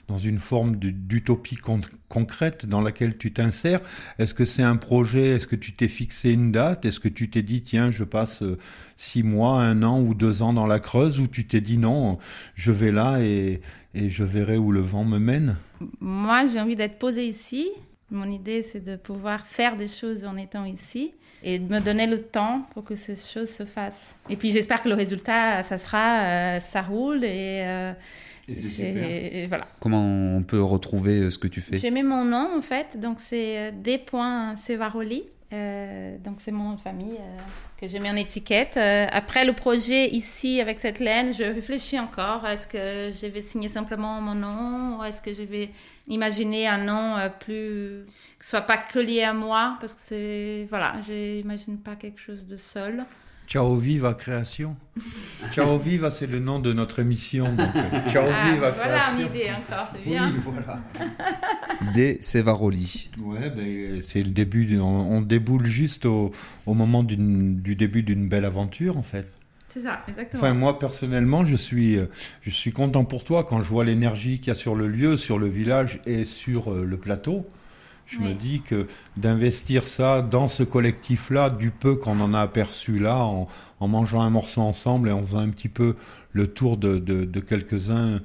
dans une forme d'utopie concrète dans laquelle tu t'insères. Est-ce que c'est un projet? Est-ce que tu t'es fixé une date? Est-ce que tu t'es dit, tiens, je passe euh, six mois, un an ou deux ans dans la Creuse? Ou tu t'es dit, non, je vais là et, et je verrai où le vent me mène? Moi, j'ai envie d'être posée ici mon idée, c'est de pouvoir faire des choses en étant ici et de me donner le temps pour que ces choses se fassent. Et puis j'espère que le résultat, ça sera, euh, ça roule et, euh, voilà. Comment on peut retrouver euh, ce que tu fais? J'ai mis mon nom en fait, donc c'est D.Sevaroli. Euh, donc c'est mon nom de famille euh, que j'ai mis en étiquette. Euh, après le projet ici avec cette laine, je réfléchis encore. Est-ce que je vais signer simplement mon nom ou est-ce que je vais imaginer un nom plus que ce soit pas que lié à moi? Parce que c'est voilà, j'imagine pas quelque chose de seul. Ciao Viva Création. Ciao Viva, c'est le nom de notre émission. Donc, euh, Ciao ah, Viva Création. Voilà une idée encore, c'est bien. Oui, voilà. [laughs] Des Sevaroli. Ouais, ben, c'est le début. on, déboule juste au, au moment du début d'une belle aventure, en fait. C'est ça, exactement. Enfin, moi, personnellement, je suis, euh, je suis content pour toi quand je vois l'énergie qu'il y a sur le lieu, sur le village et sur euh, le plateau. Je me dis que d'investir ça dans ce collectif-là, du peu qu'on en a aperçu là, en, mangeant un morceau ensemble et en faisant un petit peu le tour de, quelques-uns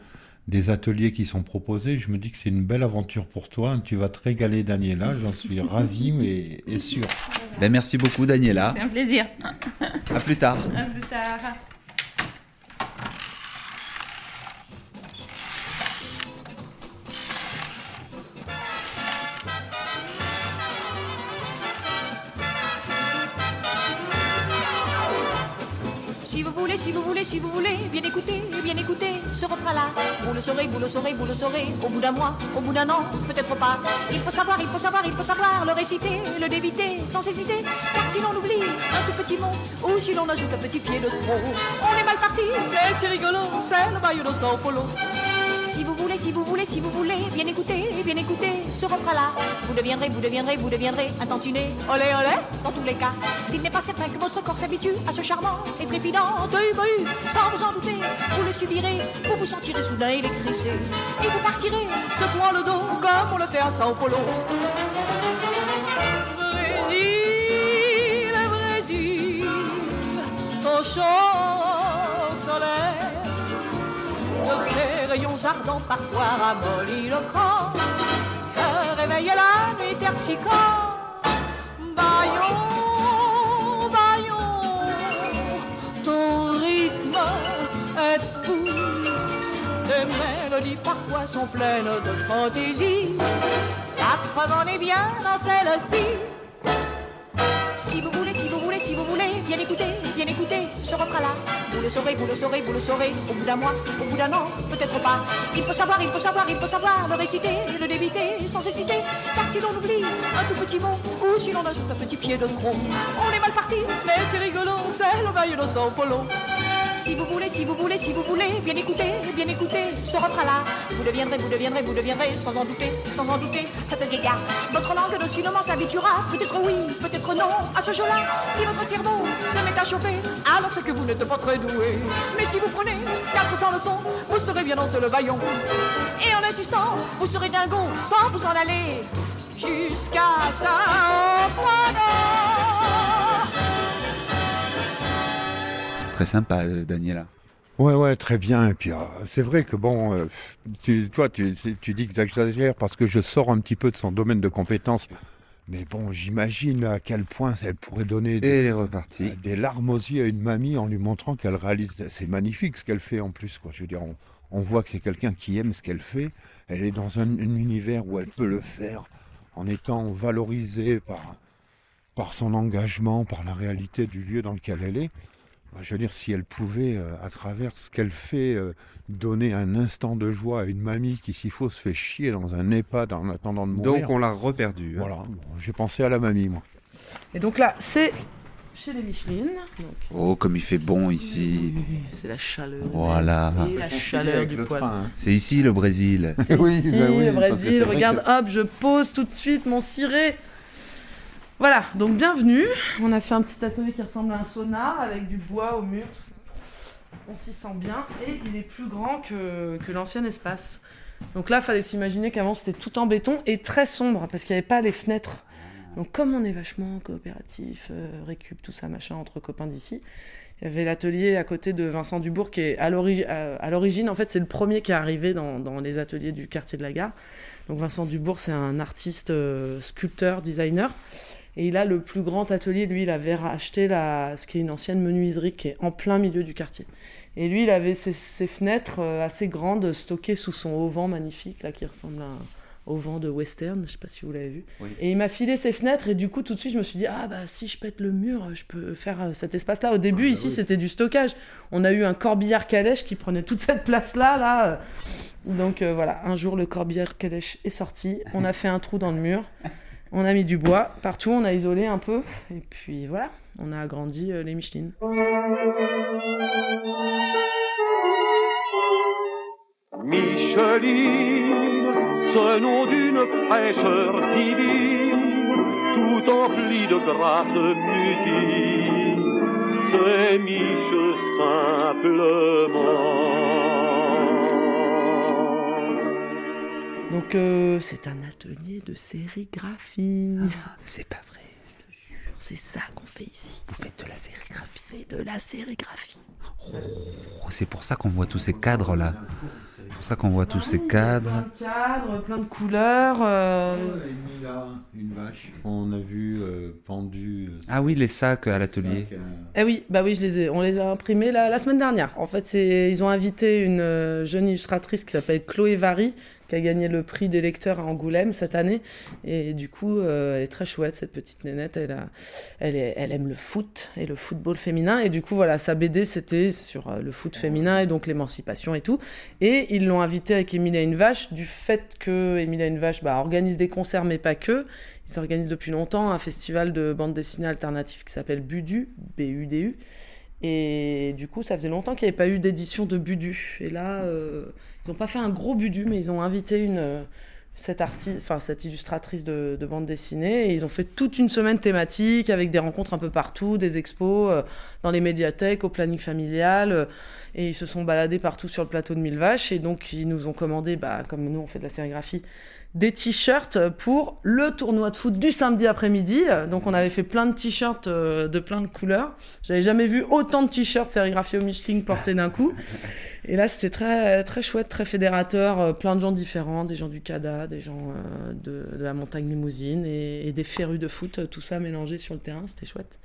des ateliers qui sont proposés, je me dis que c'est une belle aventure pour toi. Tu vas te régaler, Daniela. J'en suis [laughs] ravi mais, et sûr. Ben, merci beaucoup, Daniela. C'est un plaisir. À plus tard. À plus tard. Si vous voulez, si vous voulez, si vous voulez, bien écouter, bien écouter ce refrain-là. Vous le saurez, vous le saurez, vous le saurez, au bout d'un mois, au bout d'un an, peut-être pas. Il faut savoir, il faut savoir, il faut savoir le réciter, le débiter, sans hésiter. Car si l'on oublie un tout petit mot, ou si l'on ajoute un petit pied de trop, on est mal parti, mais c'est rigolo, c'est le maillot de Sao Paulo. Si vous voulez, si vous voulez, si vous voulez, bien écouter, bien écouter ce refrain-là. Vous deviendrez, vous deviendrez, vous deviendrez un tantinet, olé olé, dans tous les cas. S'il n'est pas certain que votre corps s'habitue à ce charmant et trépidant bahut, sans vous en douter, vous le subirez, vous vous sentirez soudain électrisé. Et vous partirez, secouant le dos, comme on le fait à Sao Paulo. Brésil, Brésil, au chaud soleil rayons ardents parfois ramollit le corps, que la nuit terpsichore. Baillon, baillon, ton rythme est fou. Tes mélodies parfois sont pleines de fantaisie. Preuve en est bien dans celle-ci. Si vous voulez, si vous voulez, si vous voulez, bien écouter, bien écouter ce refrain-là. Vous le saurez, vous le saurez, vous le saurez, au bout d'un mois, au bout d'un an, peut-être pas. Il faut savoir, il faut savoir, il faut savoir le réciter, le débiter, sans hésiter. Car si l'on oublie un tout petit mot, ou si l'on ajoute un petit pied de trop, on est mal parti, mais c'est rigolo, c'est le bail de Sao Paulo. Si vous voulez, si vous voulez, si vous voulez, bien écouter, bien écouter ce refrain-là. Vous deviendrez, vous deviendrez, vous deviendrez, sans en douter, sans en douter, gars. Votre langue docilement s'habituera, peut-être oui, peut-être non, à ce jeu-là. Si votre cerveau se met à chauffer, alors c'est que vous n'êtes pas très doué. Mais si vous prenez 400 leçons, vous serez bien dans le vaillon. Et en insistant, vous serez dingo sans vous en aller jusqu'à Sao Très sympa, euh, Daniela. Ouais, ouais, très bien. Et puis, euh, c'est vrai que bon, euh, tu, toi, tu, tu dis que j'exagère parce que je sors un petit peu de son domaine de compétences. Mais bon, j'imagine à quel point elle pourrait donner des, des larmes aux yeux à une mamie en lui montrant qu'elle réalise. C'est magnifique ce qu'elle fait en plus. Quoi. Je veux dire, on, voit que c'est quelqu'un qui aime ce qu'elle fait. Elle est dans un, univers où elle peut le faire en étant valorisée par, par son engagement, par la réalité du lieu dans lequel elle est. Bah, je veux dire, si elle pouvait, euh, à travers ce qu'elle fait, euh, donner un instant de joie à une mamie qui, s'il faut, se fait chier dans un EHPAD en attendant de mourir. Donc on l'a reperdu. Hein. Voilà, j'ai pensé à la mamie, moi. Et donc là, c'est chez les Micheline. Oh, comme il fait bon ici. C'est la chaleur. Voilà. Et la chaleur du poil. Hein. C'est ici le Brésil. C'est oui, ici bah oui, le Brésil. Regarde, hop, je pose tout de suite mon ciré. Voilà, donc bienvenue. On a fait un petit atelier qui ressemble à un sonar avec du bois au mur, tout ça. On s'y sent bien et il est plus grand que, l'ancien espace. Donc là, il fallait s'imaginer qu'avant c'était tout en béton et très sombre parce qu'il n'y avait pas les fenêtres. Donc comme on est vachement coopératif, euh, récup, tout ça, machin, entre copains d'ici, il y avait l'atelier à côté de Vincent Dubourg qui est à l'origine, en fait, c'est le premier qui est arrivé dans, dans, les ateliers du quartier de la gare. Donc Vincent Dubourg, c'est un artiste, euh, sculpteur, designer. Et il a le plus grand atelier. Lui, il avait racheté la, ce qui est une ancienne menuiserie qui est en plein milieu du quartier. Et lui, il avait ses, fenêtres euh, assez grandes stockées sous son auvent magnifique, là, qui ressemble à un auvent de western, je sais pas si vous l'avez vu. Et il m'a filé ses fenêtres et du coup tout de suite je me suis dit ah bah si je pète le mur, je peux faire euh, cet espace-là. Au début ah, ici c'était du stockage. On a eu un corbillard calèche qui prenait toute cette place-là là. Donc euh, voilà, un jour le corbillard calèche est sorti, on a fait un trou dans le mur. On a mis du bois partout, on a isolé un peu, et puis voilà, on a agrandi euh, les Michelines. Micheline, ce nom d'une fraîcheur divine, tout empli de grâce mutine, c'est Mich simplement. Donc euh, c'est un atelier de sérigraphie. Ah, c'est pas vrai. C'est ça qu'on fait ici. Vous faites de la sérigraphie. fait de la sérigraphie. Oh, c'est pour ça qu'on voit tous ces cadres là. C'est pour ça qu'on voit tous ces cadres. Plein de cadres, plein de couleurs. Euh... une vache. On a vu euh, pendu. Euh, ah oui, les sacs à l'atelier. Eh oui, bah oui, je les ai, on les a imprimés la, la semaine dernière. En fait, ils ont invité une jeune illustratrice qui s'appelle Chloé Vary, qui a gagné le prix des lecteurs à Angoulême cette année. Et du coup, euh, elle est très chouette, cette petite nénette. Elle, a, elle, aime le foot et le football féminin. Et du coup, voilà, sa BD, c'était sur euh, le foot féminin et donc l'émancipation et tout. Et ils l'ont invitée avec Emilia une vache du fait que Emilia une vache bah, organise des concerts, mais pas que. Ils organisent depuis longtemps un festival de bande dessinée alternative qui s'appelle Budu, B-U-D-U. Et du coup, ça faisait longtemps qu'il n'y avait pas eu d'édition de Budu. Et là, euh, ils n'ont pas fait un gros Budu, mais ils ont invité une, euh, cette, artiste, cette illustratrice de, bande dessinée. Et ils ont fait toute une semaine thématique avec des rencontres un peu partout, des expos euh, dans les médiathèques, au planning familial. et ils se sont baladés partout sur le plateau de Mille Vaches. Et donc, ils nous ont commandé, bah, comme nous, on fait de la sérigraphie, des t-shirts pour le tournoi de foot du samedi après-midi. Donc on avait fait plein de t-shirts euh, de plein de couleurs. J'avais jamais vu autant de t-shirts sérigraphiés au Michelin portés d'un coup. Et là c'était très très chouette, très fédérateur, euh, plein de gens différents, des gens du CADA, des gens euh, de, la montagne limousine et, des férus de foot, tout ça mélangé sur le terrain, c'était chouette.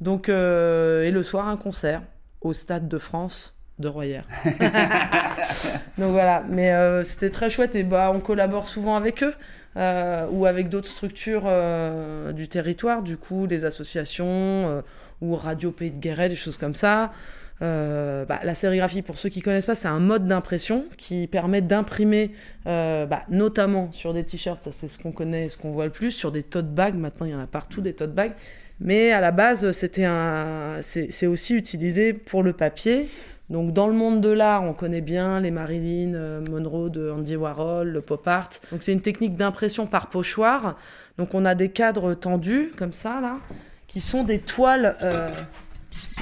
Donc et le soir un concert au Stade de France de Royer. [laughs] Donc voilà, mais euh, c'était très chouette et bah on collabore souvent avec eux euh, ou avec d'autres structures euh, du territoire, du coup des associations ou Radio Pays de Guéret, des choses comme ça. Bah, la sérigraphie, pour ceux qui connaissent pas, c'est un mode d'impression qui permet d'imprimer, bah, notamment sur des t-shirts, ça c'est ce qu'on connaît, ce qu'on voit le plus, sur des tote bags. Maintenant, il y en a partout des tote bags. Mais à la base, c'était un, c'est aussi utilisé pour le papier, donc dans le monde de l'art, on connaît bien les Marilyn euh, Monroe de Andy Warhol, le pop art. Donc c'est une technique d'impression par pochoir. Donc on a des cadres tendus comme ça là, qui sont des toiles. Euh,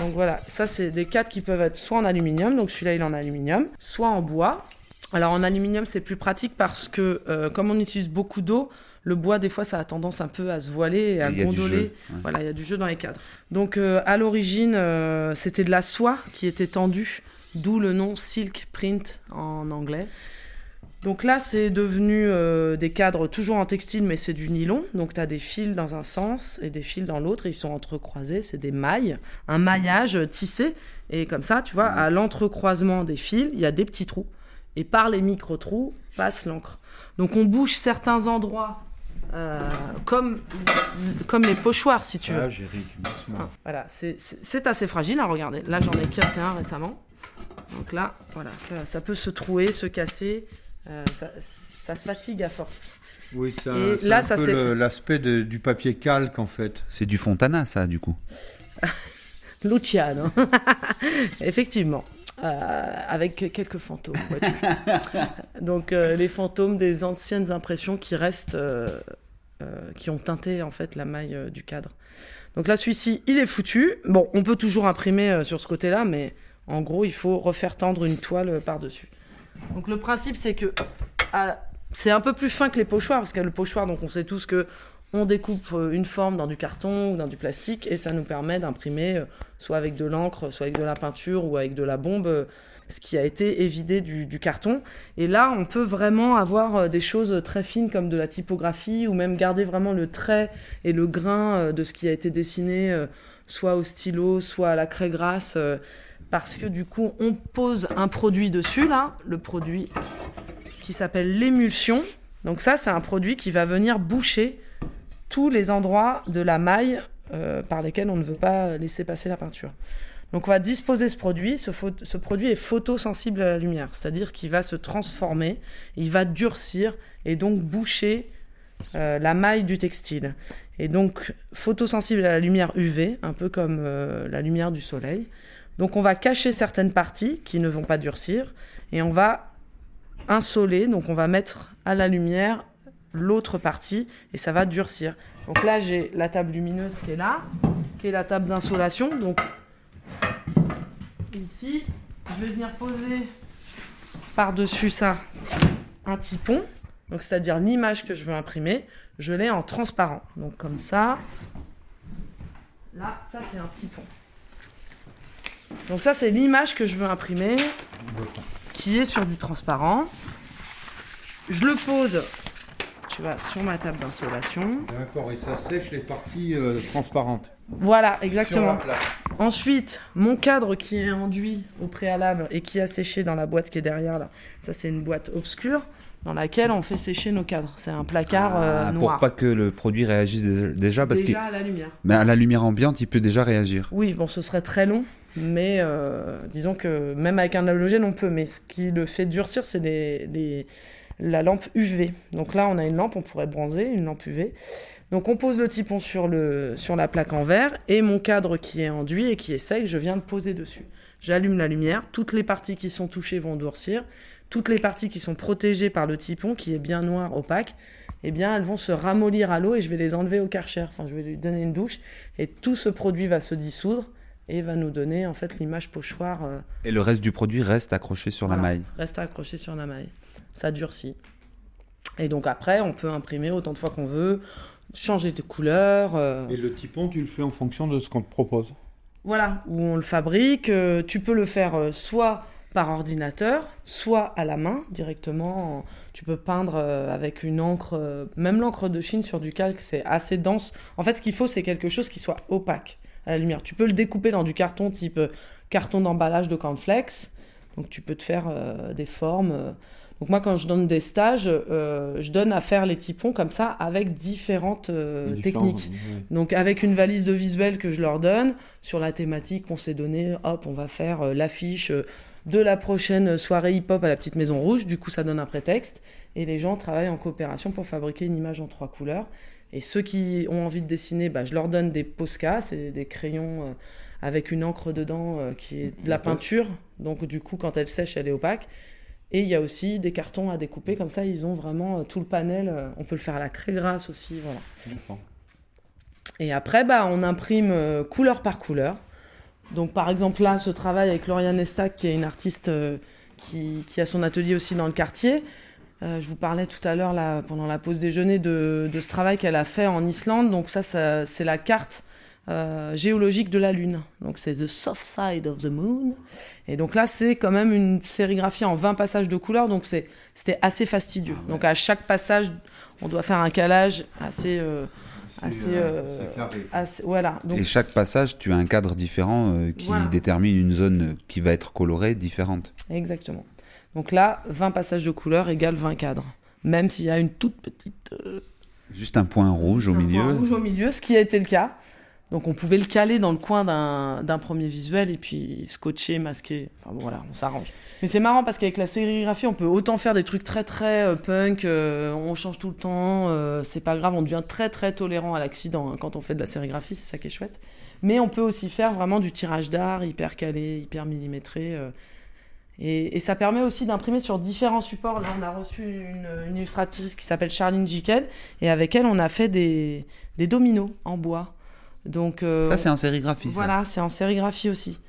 donc voilà, ça c'est des cadres qui peuvent être soit en aluminium, donc celui-là il est en aluminium, soit en bois. Alors en aluminium c'est plus pratique parce que euh, comme on utilise beaucoup d'eau, le bois, des fois, ça a tendance un peu à se voiler et à gondoler. Voilà, il y a du jeu dans les cadres. Donc, euh, à l'origine, euh, c'était de la soie qui était tendue, d'où le nom silk print en anglais. Donc là, c'est devenu euh, des cadres toujours en textile, mais c'est du nylon. Donc tu as des fils dans un sens et des fils dans l'autre, ils sont entrecroisés, c'est des mailles, un maillage tissé. Et comme ça, tu vois, à l'entrecroisement des fils, il y a des petits trous. Et par les micro-trous passe l'encre. Donc on bouge certains endroits euh, comme, comme les pochoirs, si tu veux. Ah, voilà, c'est assez fragile à regarder. Là, j'en ai cassé un récemment. Donc là, voilà, ça, ça peut se trouer, se casser. Euh, ça, ça, se fatigue à force. Oui, ça, Et là, ça c'est l'aspect du papier calque en fait. C'est du Fontana, ça, du coup. [laughs] Luciano, [laughs] effectivement. Euh, avec quelques fantômes. [laughs] Donc les fantômes des anciennes impressions qui restent euh, qui ont teinté en fait la maille euh, du cadre. Donc là, celui-ci, il est foutu. Bon, on peut toujours imprimer euh, sur ce côté-là, mais en gros, il faut refaire tendre une toile par-dessus. Donc le principe, c'est que c'est un peu plus fin que les pochoirs, parce que le pochoir, donc on sait tous que on découpe une forme dans du carton ou dans du plastique, et ça nous permet d'imprimer soit avec de l'encre, soit avec de la peinture ou avec de la bombe ce qui a été évidé du, carton. Et là, on peut vraiment avoir euh, des choses très fines comme de la typographie ou même garder vraiment le trait et le grain euh, de ce qui a été dessiné, euh, soit au stylo, soit à la craie grasse. Parce que du coup, on pose un produit dessus, là, le produit qui s'appelle l'émulsion. Donc ça, c'est un produit qui va venir boucher tous les endroits de la maille par lesquels on ne veut pas laisser passer la peinture. Donc on va disposer ce produit. Ce, produit est photosensible à la lumière, c'est-à-dire qu'il va se transformer, il va durcir et donc boucher euh, la maille du textile. Et donc photosensible à la lumière UV, un peu comme euh, la lumière du soleil. Donc on va cacher certaines parties qui ne vont pas durcir et on va insoler, donc on va mettre à la lumière l'autre partie et ça va durcir. Donc là j'ai la table lumineuse qui est là, qui est la table d'insolation. Donc Ici, je vais venir poser par-dessus ça un typon, donc c'est-à-dire l'image que je veux imprimer, je l'ai en transparent. Donc comme ça, là, ça c'est un typon. Donc ça c'est l'image que je veux imprimer, qui est sur du transparent. Je le pose tu vois, sur ma table d'insolation. D'accord, et ça sèche les parties euh, transparentes. Voilà, exactement. Ensuite, mon cadre qui est enduit au préalable et qui a séché dans la boîte qui est derrière là, ça c'est une boîte obscure. dans laquelle on fait sécher nos cadres. C'est un placard ah, noir. Pour pas que le produit réagisse déjà parce déjà à la lumière. Mais à la lumière ambiante, il peut déjà réagir. Oui, bon, ce serait très long, mais disons que même avec un halogène, on peut. Mais ce qui le fait durcir, c'est les, les, la lampe UV. Donc là, on a une lampe, on pourrait bronzer, une lampe UV. Donc on pose le typon sur, le, sur la plaque en verre et mon cadre qui est enduit et qui est sec, je viens de poser dessus. J'allume la lumière, toutes les parties qui sont touchées vont durcir, toutes les parties qui sont protégées par le typon qui est bien noir, opaque, eh bien elles vont se ramollir à l'eau et je vais les enlever au karcher. Enfin, je vais lui donner une douche et tout ce produit va se dissoudre et va nous donner en fait l'image pochoir. Euh, et le reste du produit reste accroché sur la maille. Reste accroché sur la maille. Ça durcit. Et donc après, on peut imprimer autant de fois qu'on veut, changer de couleur. Euh. Et le typon, tu le fais en fonction de ce qu'on te propose Voilà, où on le fabrique. Euh, tu peux le faire soit par ordinateur, soit à la main directement. Tu peux peindre avec une encre, même l'encre de Chine sur du calque, c'est assez dense. En fait, ce qu'il faut, c'est quelque chose qui soit opaque à la lumière. Tu peux le découper dans du carton type euh, carton d'emballage de cornflakes. Donc tu peux te faire euh, des formes. Euh. Donc moi quand je donne des stages, je donne à faire les typons comme ça avec différentes techniques. Donc avec une valise de visuel que je leur donne sur la thématique qu'on s'est donnée, hop, on va faire l'affiche de la prochaine soirée hip-hop à la petite Maison Rouge. Du coup, ça donne un prétexte. Et les gens travaillent en coopération pour fabriquer une image en trois couleurs. Et ceux qui ont envie de dessiner, bah, je leur donne des Posca, c'est des crayons euh, avec une encre dedans euh, qui est de la peinture. Donc du coup, quand elle sèche, elle est opaque. Et il y a aussi des cartons à découper, comme ça, ils ont vraiment euh, tout le panel. on peut le faire à la craie grasse aussi, voilà. Et après, bah, on imprime couleur par couleur. Donc par exemple là, ce travail avec Lauriane Estac, qui est une artiste qui, qui, a son atelier aussi dans le quartier. Euh, je vous parlais tout à l'heure, pendant la pause déjeuner, de, ce travail qu'elle a fait en Islande. Donc ça, c'est la carte euh, géologique de la Lune. Donc c'est The Soft Side of the Moon. Et donc là, c'est quand même une sérigraphie en 20 passages de couleurs. Donc c'était assez fastidieux. Ah donc à chaque passage, on doit faire un calage assez... Euh, assez, voilà. Donc, et chaque passage, tu as un cadre différent qui détermine une zone qui va être colorée différente. Exactement. Donc là, 20 passages de couleur égale 20 cadres. Même s'il y a une toute petite. Euh, Juste un point rouge au milieu. Un point rouge au milieu, ce qui a été le cas. Donc on pouvait le caler dans le coin d'un premier visuel et puis scotcher, masquer. Enfin bon, voilà, on s'arrange. Mais c'est marrant parce qu'avec la sérigraphie, on peut autant faire des trucs très très euh, punk, euh, on change tout le temps, c'est pas grave, on devient très très tolérant à l'accident hein, quand on fait de la sérigraphie, c'est ça qui est chouette. Mais on peut aussi faire vraiment du tirage d'art hyper calé, hyper millimétré. Et, ça permet aussi d'imprimer sur différents supports. Là, on a reçu une, illustratrice qui s'appelle Charline Jikel, et avec elle, on a fait des, dominos en bois. Donc, euh, ça, c'est en sérigraphie. Voilà, c'est en sérigraphie aussi.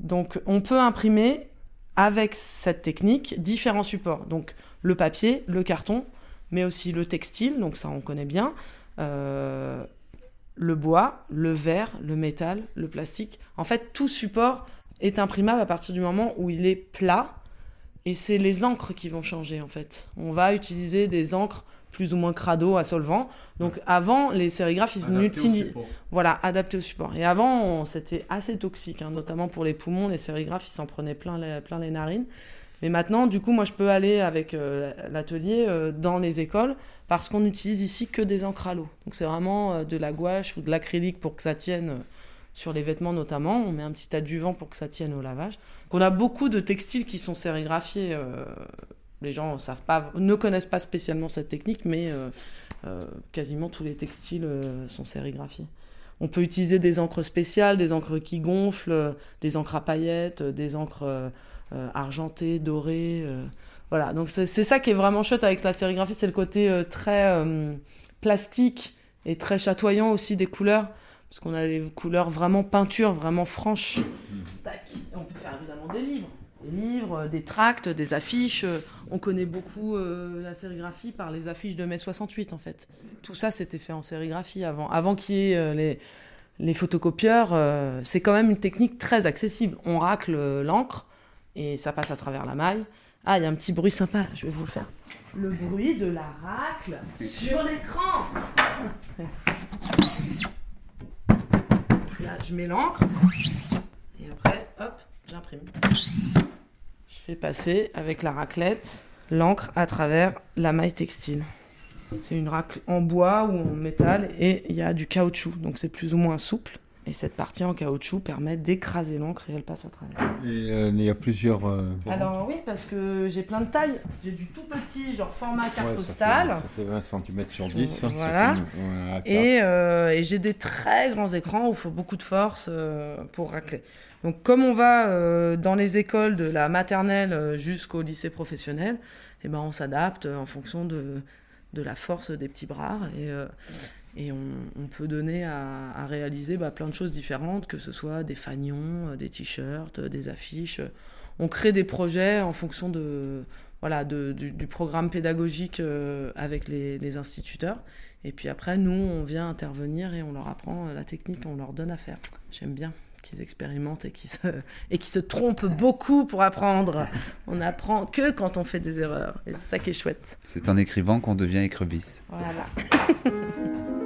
Donc, on peut imprimer avec cette technique différents supports. Donc, le papier, le carton, mais aussi le textile, donc ça, on connaît bien. Euh, le bois, le verre, le métal, le plastique. En fait, tout support est imprimable à partir du moment où il est plat. Et c'est les encres qui vont changer en fait. On va utiliser des encres plus ou moins crado à solvant. Donc avant, les sérigraphes, ils utilisent... Voilà, adaptés au support. Et avant, c'était assez toxique, hein, notamment pour les poumons. Les sérigraphes, ils s'en prenaient plein les, plein les narines. Mais maintenant, du coup, moi, je peux aller avec euh, l'atelier euh, dans les écoles parce qu'on utilise ici que des encres à l'eau. Donc c'est vraiment euh, de la gouache ou de l'acrylique pour que ça tienne sur les vêtements notamment. On met un petit adjuvant pour que ça tienne au lavage. on a beaucoup de textiles qui sont sérigraphiés. Euh, les gens pas, ne connaissent pas spécialement cette technique, mais euh, euh, quasiment tous les textiles sont sérigraphiés. On peut utiliser des encres spéciales, des encres qui gonflent, des encres à paillettes, des encres argentées, dorées. voilà, donc c'est ça qui est vraiment chouette avec la sérigraphie, c'est le côté très plastique et très chatoyant aussi des couleurs parce qu'on a des couleurs vraiment peinture, vraiment franches. on peut faire évidemment des livres. Des livres, des tracts, des affiches. On connaît beaucoup euh, la sérigraphie par les affiches de mai 68, en fait. Tout ça, c'était fait en sérigraphie avant. Avant qu'il y ait euh, les, photocopieurs, euh, c'est quand même une technique très accessible. On racle l'encre et ça passe à travers la maille. Ah, il y a un petit bruit sympa, je vais vous le faire. Le bruit de la racle sur l'écran. Là, je mets l'encre. Et après, hop, j'imprime. Je fais passer avec la raclette l'encre à travers la maille textile. C'est une racle en bois ou en métal et il y a du caoutchouc, donc c'est plus ou moins souple. Et cette partie en caoutchouc permet d'écraser l'encre et elle passe à travers. Et euh, il y a plusieurs. euh, Alors oui, parce que j'ai plein de tailles. J'ai du tout petit, genre format carte ouais, ça postale. fait- Ça fait 20 cm sur 10. hein, Voilà. une-. Et, euh, et j'ai des très grands écrans où il faut beaucoup de force euh, pour racler. Donc comme on va euh, dans les écoles de la maternelle jusqu'au lycée professionnel, eh ben, on s'adapte en fonction de, de la force des petits bras. Et, euh, et on, on peut donner à, à réaliser bah, plein de choses différentes, que ce soit des fanions, euh, des t-shirts, euh, des affiches. On crée des projets en fonction de, voilà, de- du, du programme pédagogique euh, avec les, les instituteurs. Et puis après, nous, on vient intervenir et on leur apprend la technique, on leur donne à faire. J'aime bien qu'ils expérimentent et qu'ils se, et se trompent beaucoup pour apprendre. On apprend que quand on fait des erreurs. Et c'est ça qui est chouette. C'est en écrivant qu'on devient écrevisse. Voilà. [laughs]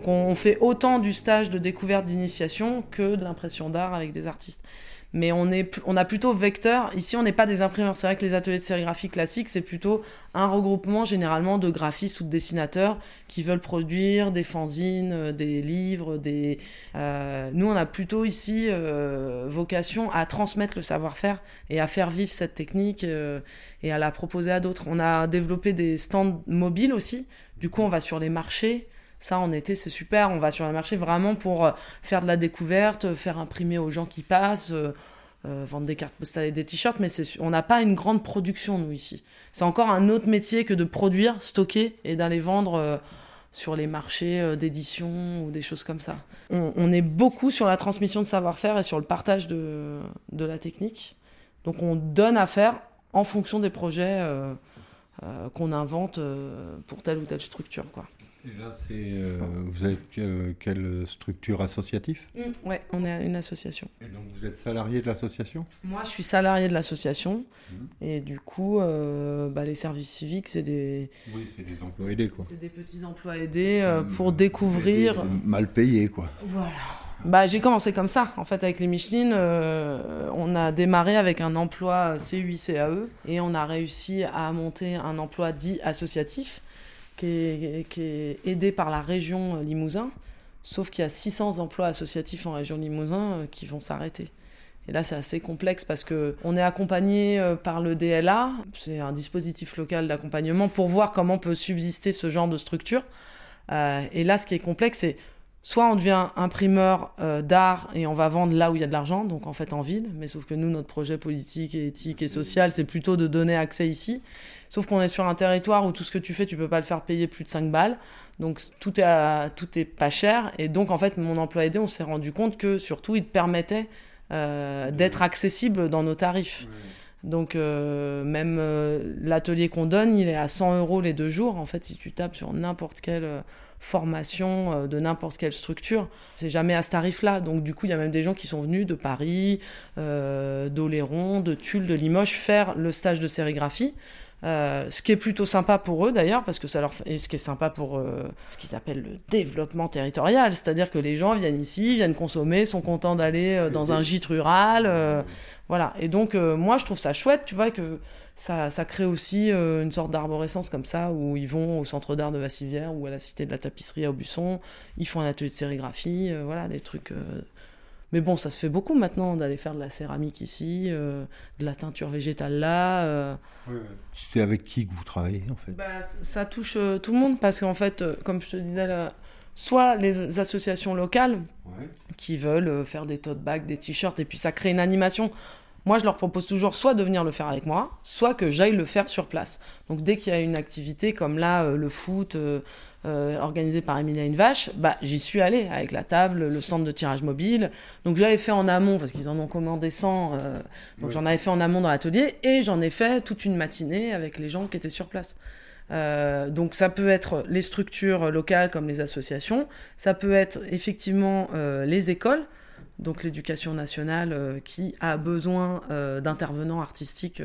Donc on, fait autant du stage de découverte d'initiation que de l'impression d'art avec des artistes. Mais on, est, on a plutôt vecteur. Ici, on n'est pas des imprimeurs. C'est vrai que les ateliers de sérigraphie classiques, c'est plutôt un regroupement généralement de graphistes ou de dessinateurs qui veulent produire des fanzines, euh, des livres, des. euh, Nous, on a plutôt ici euh, vocation à transmettre le savoir-faire et à faire vivre cette technique et à la proposer à d'autres. On a développé des stands mobiles aussi. Du coup, on va sur les marchés. Ça, en été, c'est super. On va sur le marché vraiment pour euh, faire de la découverte, euh, faire imprimer aux gens qui passent, euh, vendre des cartes postales et des t-shirts. Mais on n'a pas une grande production, nous, ici. C'est encore un autre métier que de produire, stocker et d'aller vendre sur les marchés d'édition ou des choses comme ça. On, est beaucoup sur la transmission de savoir-faire et sur le partage de, la technique. Donc, on donne à faire en fonction des projets qu'on invente pour telle ou telle structure, quoi. Et là, c'est, euh, vous êtes euh, quelle structure associative Ouais, on est une association. Et donc vous êtes salarié de l'association Moi, je suis salarié de l'association. Et du coup, euh, bah, les services civiques, c'est des, Oui, c'est des emplois aidés, quoi. c'est des petits emplois aidés euh, pour découvrir. Mal payés, quoi. Voilà. Bah, j'ai commencé comme ça. En fait, avec les Michelin, euh, on a démarré avec un emploi CUI-CAE et on a réussi à monter un emploi dit associatif qui est, qui aidé par la région euh, Limousin. Sauf qu'il y a 600 emplois associatifs en région Limousin euh, qui vont s'arrêter. Et là, c'est assez complexe parce que on est accompagné euh, par le DLA, c'est un dispositif local d'accompagnement pour voir comment peut subsister ce genre de structure. Et là, ce qui est complexe, c'est soit on devient imprimeur euh, d'art et on va vendre là où il y a de l'argent, donc en fait en ville, mais sauf que nous, notre projet politique et éthique et social, c'est plutôt de donner accès ici. Sauf qu'on est sur un territoire où tout ce que tu fais, tu peux pas le faire payer plus de 5 balles. Donc tout est, tout est pas cher. Et donc en fait, mon emploi aidé, on s'est rendu compte que surtout, il te permettait euh, d'être accessible dans nos tarifs. Donc euh, même euh, l'atelier qu'on donne, il est à 100 euros les deux jours. En fait, si tu tapes sur n'importe quelle euh, formation de n'importe quelle structure, c'est jamais à ce tarif-là. Donc du coup, il y a même des gens qui sont venus de Paris, d'Oléron, de Tulle, de Limoges faire le stage de sérigraphie. Euh, ce qui est plutôt sympa pour eux d'ailleurs, parce que ça leur fait, et ce qui est sympa pour euh, ce qu'ils appellent le développement territorial, c'est-à-dire que les gens viennent ici, viennent consommer, sont contents d'aller euh, dans un gîte rural, voilà. Et donc moi je trouve ça chouette, tu vois que ça, ça crée aussi une sorte d'arborescence comme ça où ils vont au centre d'art de Vassivière ou à la cité de la tapisserie à Aubusson, ils font un atelier de sérigraphie, voilà des trucs. Mais bon, ça se fait beaucoup maintenant d'aller faire de la céramique ici, euh, de la teinture végétale là. euh, C'est avec qui que vous travaillez, en fait? Bah, ça touche euh, tout le monde parce qu'en fait, comme je te disais, là, soit les associations locales qui veulent faire des tote bags, des t-shirts, et puis ça crée une animation. Moi, je leur propose toujours soit de venir le faire avec moi, soit que j'aille le faire sur place. Donc, dès qu'il y a une activité comme là, le foot, organisé par Emilia Une Vache, bah, j'y suis allée avec la table, le stand de tirage mobile. Donc, j'avais fait en amont, parce qu'ils en ont commandé 100. euh, donc, Ouais. j'en avais fait en amont dans l'atelier, et j'en ai fait toute une matinée avec les gens qui étaient sur place. Euh, donc ça peut être les structures locales comme les associations, ça peut être effectivement euh, les écoles, donc l'éducation nationale euh, qui a besoin d'intervenants artistiques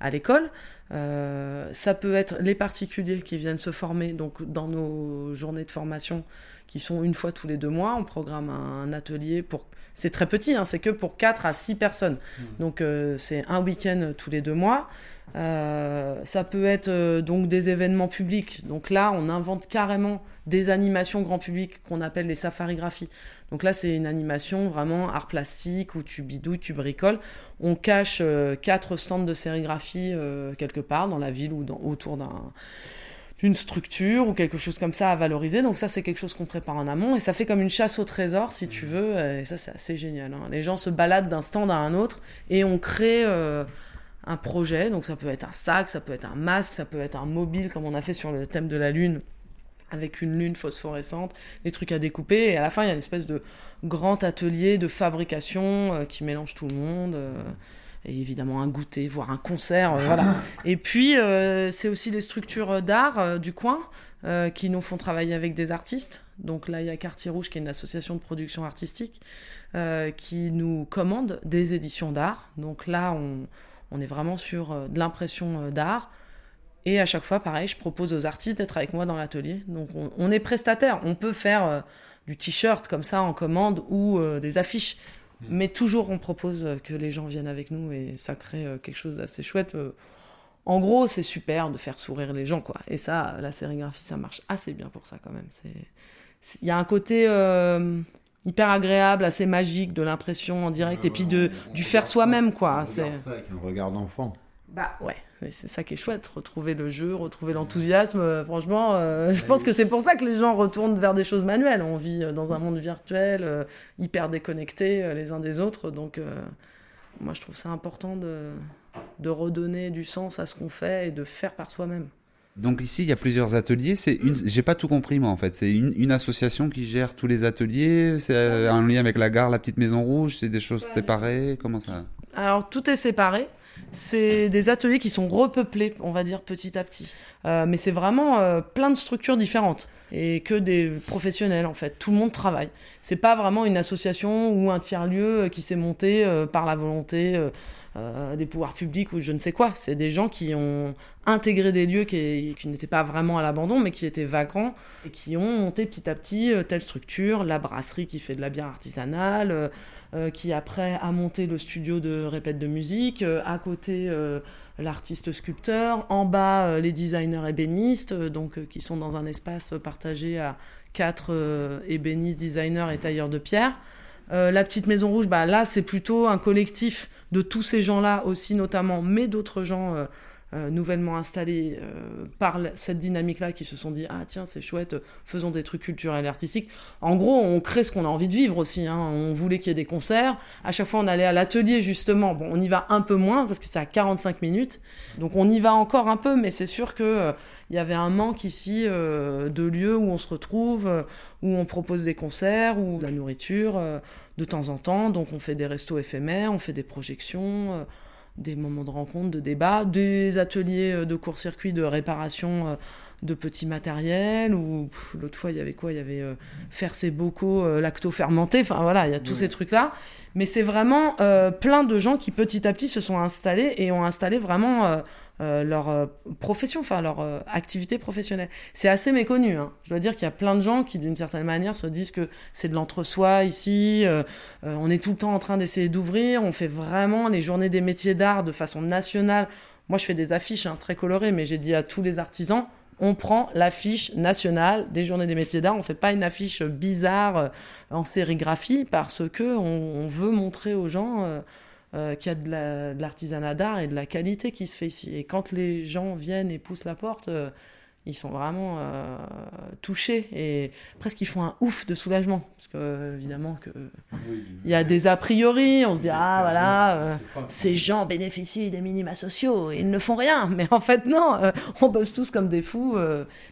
à l'école. Ça peut être les particuliers qui viennent se former donc dans nos journées de formation qui sont une fois tous les deux mois. On programme un, atelier pour... C'est très petit, hein, c'est que pour 4 à 6 personnes. Mmh. Donc c'est un week-end tous les deux mois. Euh, ça peut être euh, donc des événements publics. Donc là, on invente carrément des animations grand public qu'on appelle les safarigraphies. Donc là, c'est une animation vraiment art plastique où tu bidouilles, tu bricoles. On cache euh, quatre stands de sérigraphie quelque part dans la ville ou dans, autour d'un d'une structure ou quelque chose comme ça à valoriser. Donc ça, c'est quelque chose qu'on prépare en amont et ça fait comme une chasse au trésor, si tu veux. Et ça, c'est assez génial. Hein. Les gens se baladent d'un stand à un autre et on crée un projet. Donc ça peut être un sac, ça peut être un masque, ça peut être un mobile comme on a fait sur le thème de la lune avec une lune phosphorescente, des trucs à découper. Et à la fin, il y a une espèce de grand atelier de fabrication euh, qui mélange tout le monde. Euh, et évidemment un goûter, voire un concert, euh, voilà. [laughs] Et puis c'est aussi les structures d'art du coin qui nous font travailler avec des artistes. Donc là il y a Quartier Rouge qui est une association de production artistique qui nous commande des éditions d'art. Donc là on, on est vraiment sur euh, de l'impression euh, d'art. Et à chaque fois, pareil, je propose aux artistes d'être avec moi dans l'atelier. Donc on, est prestataire. On peut faire euh, du t-shirt comme ça en commande ou des affiches. Hmm. Mais toujours, on propose que les gens viennent avec nous et ça crée quelque chose d'assez chouette. En gros, c'est super de faire sourire les gens, quoi. Et ça, la sérigraphie, ça marche assez bien pour ça, quand même. Il y a un côté hyper agréable, assez magique de l'impression en direct et puis de du faire soi-même quoi. C'est un regard d'enfant. Bah ouais, c'est ça qui est chouette, retrouver le jeu, retrouver l'enthousiasme. Euh, franchement, euh, [laughs] je pense que c'est pour ça que les gens retournent vers des choses manuelles. On vit euh, dans un monde virtuel, hyper déconnecté les uns des autres, donc moi je trouve ça important de, de redonner du sens à ce qu'on fait et de faire par soi-même. Donc ici, il y a plusieurs ateliers. C'est une, j'ai pas tout compris moi en fait. C'est une, association qui gère tous les ateliers. C'est un lien avec la gare, la petite Maison Rouge. C'est des choses séparées. Comment ça? Alors tout est séparé. C'est des ateliers qui sont repeuplés, on va dire petit à petit. Euh, mais c'est vraiment euh, plein de structures différentes et que des professionnels en fait. Tout le monde travaille. C'est pas vraiment une association ou un tiers lieu qui s'est monté euh, par la volonté euh, des pouvoirs publics ou je ne sais quoi. C'est des gens qui ont intégré des lieux qui, n'étaient pas vraiment à l'abandon, mais qui étaient vacants, et qui ont monté petit à petit euh, telle structure, la brasserie qui fait de la bière artisanale, euh, qui après a monté le studio de répète de musique, à côté l'artiste sculpteur, en bas les designers ébénistes, donc qui sont dans un espace partagé à quatre ébénistes, designers et tailleurs de pierre. la petite maison rouge, bah là c'est plutôt un collectif de tous ces gens-là aussi notamment, mais d'autres gens euh, euh, nouvellement installés euh, par cette dynamique-là qui se sont dit ah tiens c'est chouette, faisons des trucs culturels et artistiques. En gros, on crée ce qu'on a envie de vivre aussi. Hein. On voulait qu'il y ait des concerts. À chaque fois, on allait à l'atelier justement. Bon, on y va un peu moins parce que c'est à 45 minutes, donc on y va encore un peu, mais c'est sûr que il y avait un manque ici de lieux où on se retrouve, où on propose des concerts de la nourriture de temps en temps. Donc on fait des restos éphémères, on fait des projections, euh, des moments de rencontre, de débat, des ateliers euh, de court-circuit, de réparation euh, de petits matériels. Ou l'autre fois, il y avait quoi? Il y avait faire ses bocaux lacto-fermentés. Enfin voilà, il y a tous ces trucs-là. Mais c'est vraiment plein de gens qui petit à petit se sont installés et ont installé vraiment euh, leur euh, profession, enfin leur euh, activité professionnelle. C'est assez méconnu. Hein. Je dois dire qu'il y a plein de gens qui, d'une certaine manière, se disent que c'est de l'entre-soi ici. on est tout le temps en train d'essayer d'ouvrir. On fait vraiment les journées des métiers d'art de façon nationale. Moi, je fais des affiches hein, très colorées, mais j'ai dit à tous les artisans, on prend l'affiche nationale des journées des métiers d'art. On fait pas une affiche bizarre en sérigraphie parce que on, veut montrer aux gens euh, qu'il y a de l'artisanat d'art et de la qualité qui se fait ici. Et quand les gens viennent et poussent la porte, euh, ils sont vraiment euh, touchés et presque ils font un ouf de soulagement. Parce que évidemment que il y a des a priori on se dit ah voilà ces gens bénéficient des minima sociaux ils ne font rien. [laughs] Mais en fait non on bosse tous comme des fous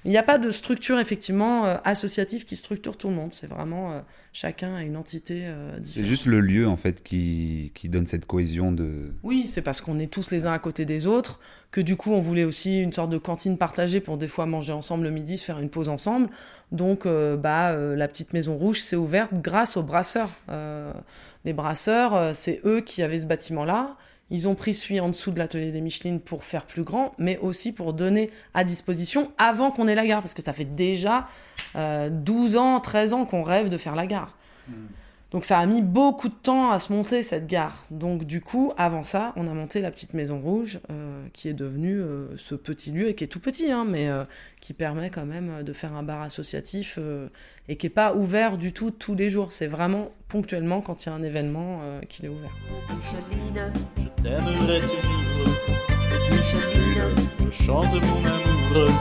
il n'y a pas de structure effectivement associative qui structure tout le monde. C'est vraiment chacun a une entité différente c'est juste le lieu en fait qui, qui donne cette cohésion de oui c'est parce qu'on est tous les uns à côté des autres que du coup on voulait aussi une sorte de cantine partagée pour des fois manger ensemble le midi, se faire une pause ensemble. Donc euh, bah euh, la petite maison rouge s'est ouverte grâce aux brasseurs. Euh, les brasseurs, c'est eux qui avaient ce bâtiment-là. Ils ont pris celui en dessous de l'atelier des Michelines pour faire plus grand, mais aussi pour donner à disposition avant qu'on ait la gare, parce que ça fait déjà 12 ans, 13 ans qu'on rêve de faire la gare. Hmm. Donc ça a mis beaucoup de temps à se monter cette gare. Donc du coup, avant ça, on a monté la petite Maison Rouge, euh, qui est devenue euh, ce petit lieu, et qui est tout petit, hein, mais euh, qui permet quand même de faire un bar associatif, et qui n'est pas ouvert du tout tous les jours. C'est vraiment ponctuellement quand il y a un événement qu'il est ouvert. Micheline, je t'aimerai toujours. Micheline, je chante mon amour.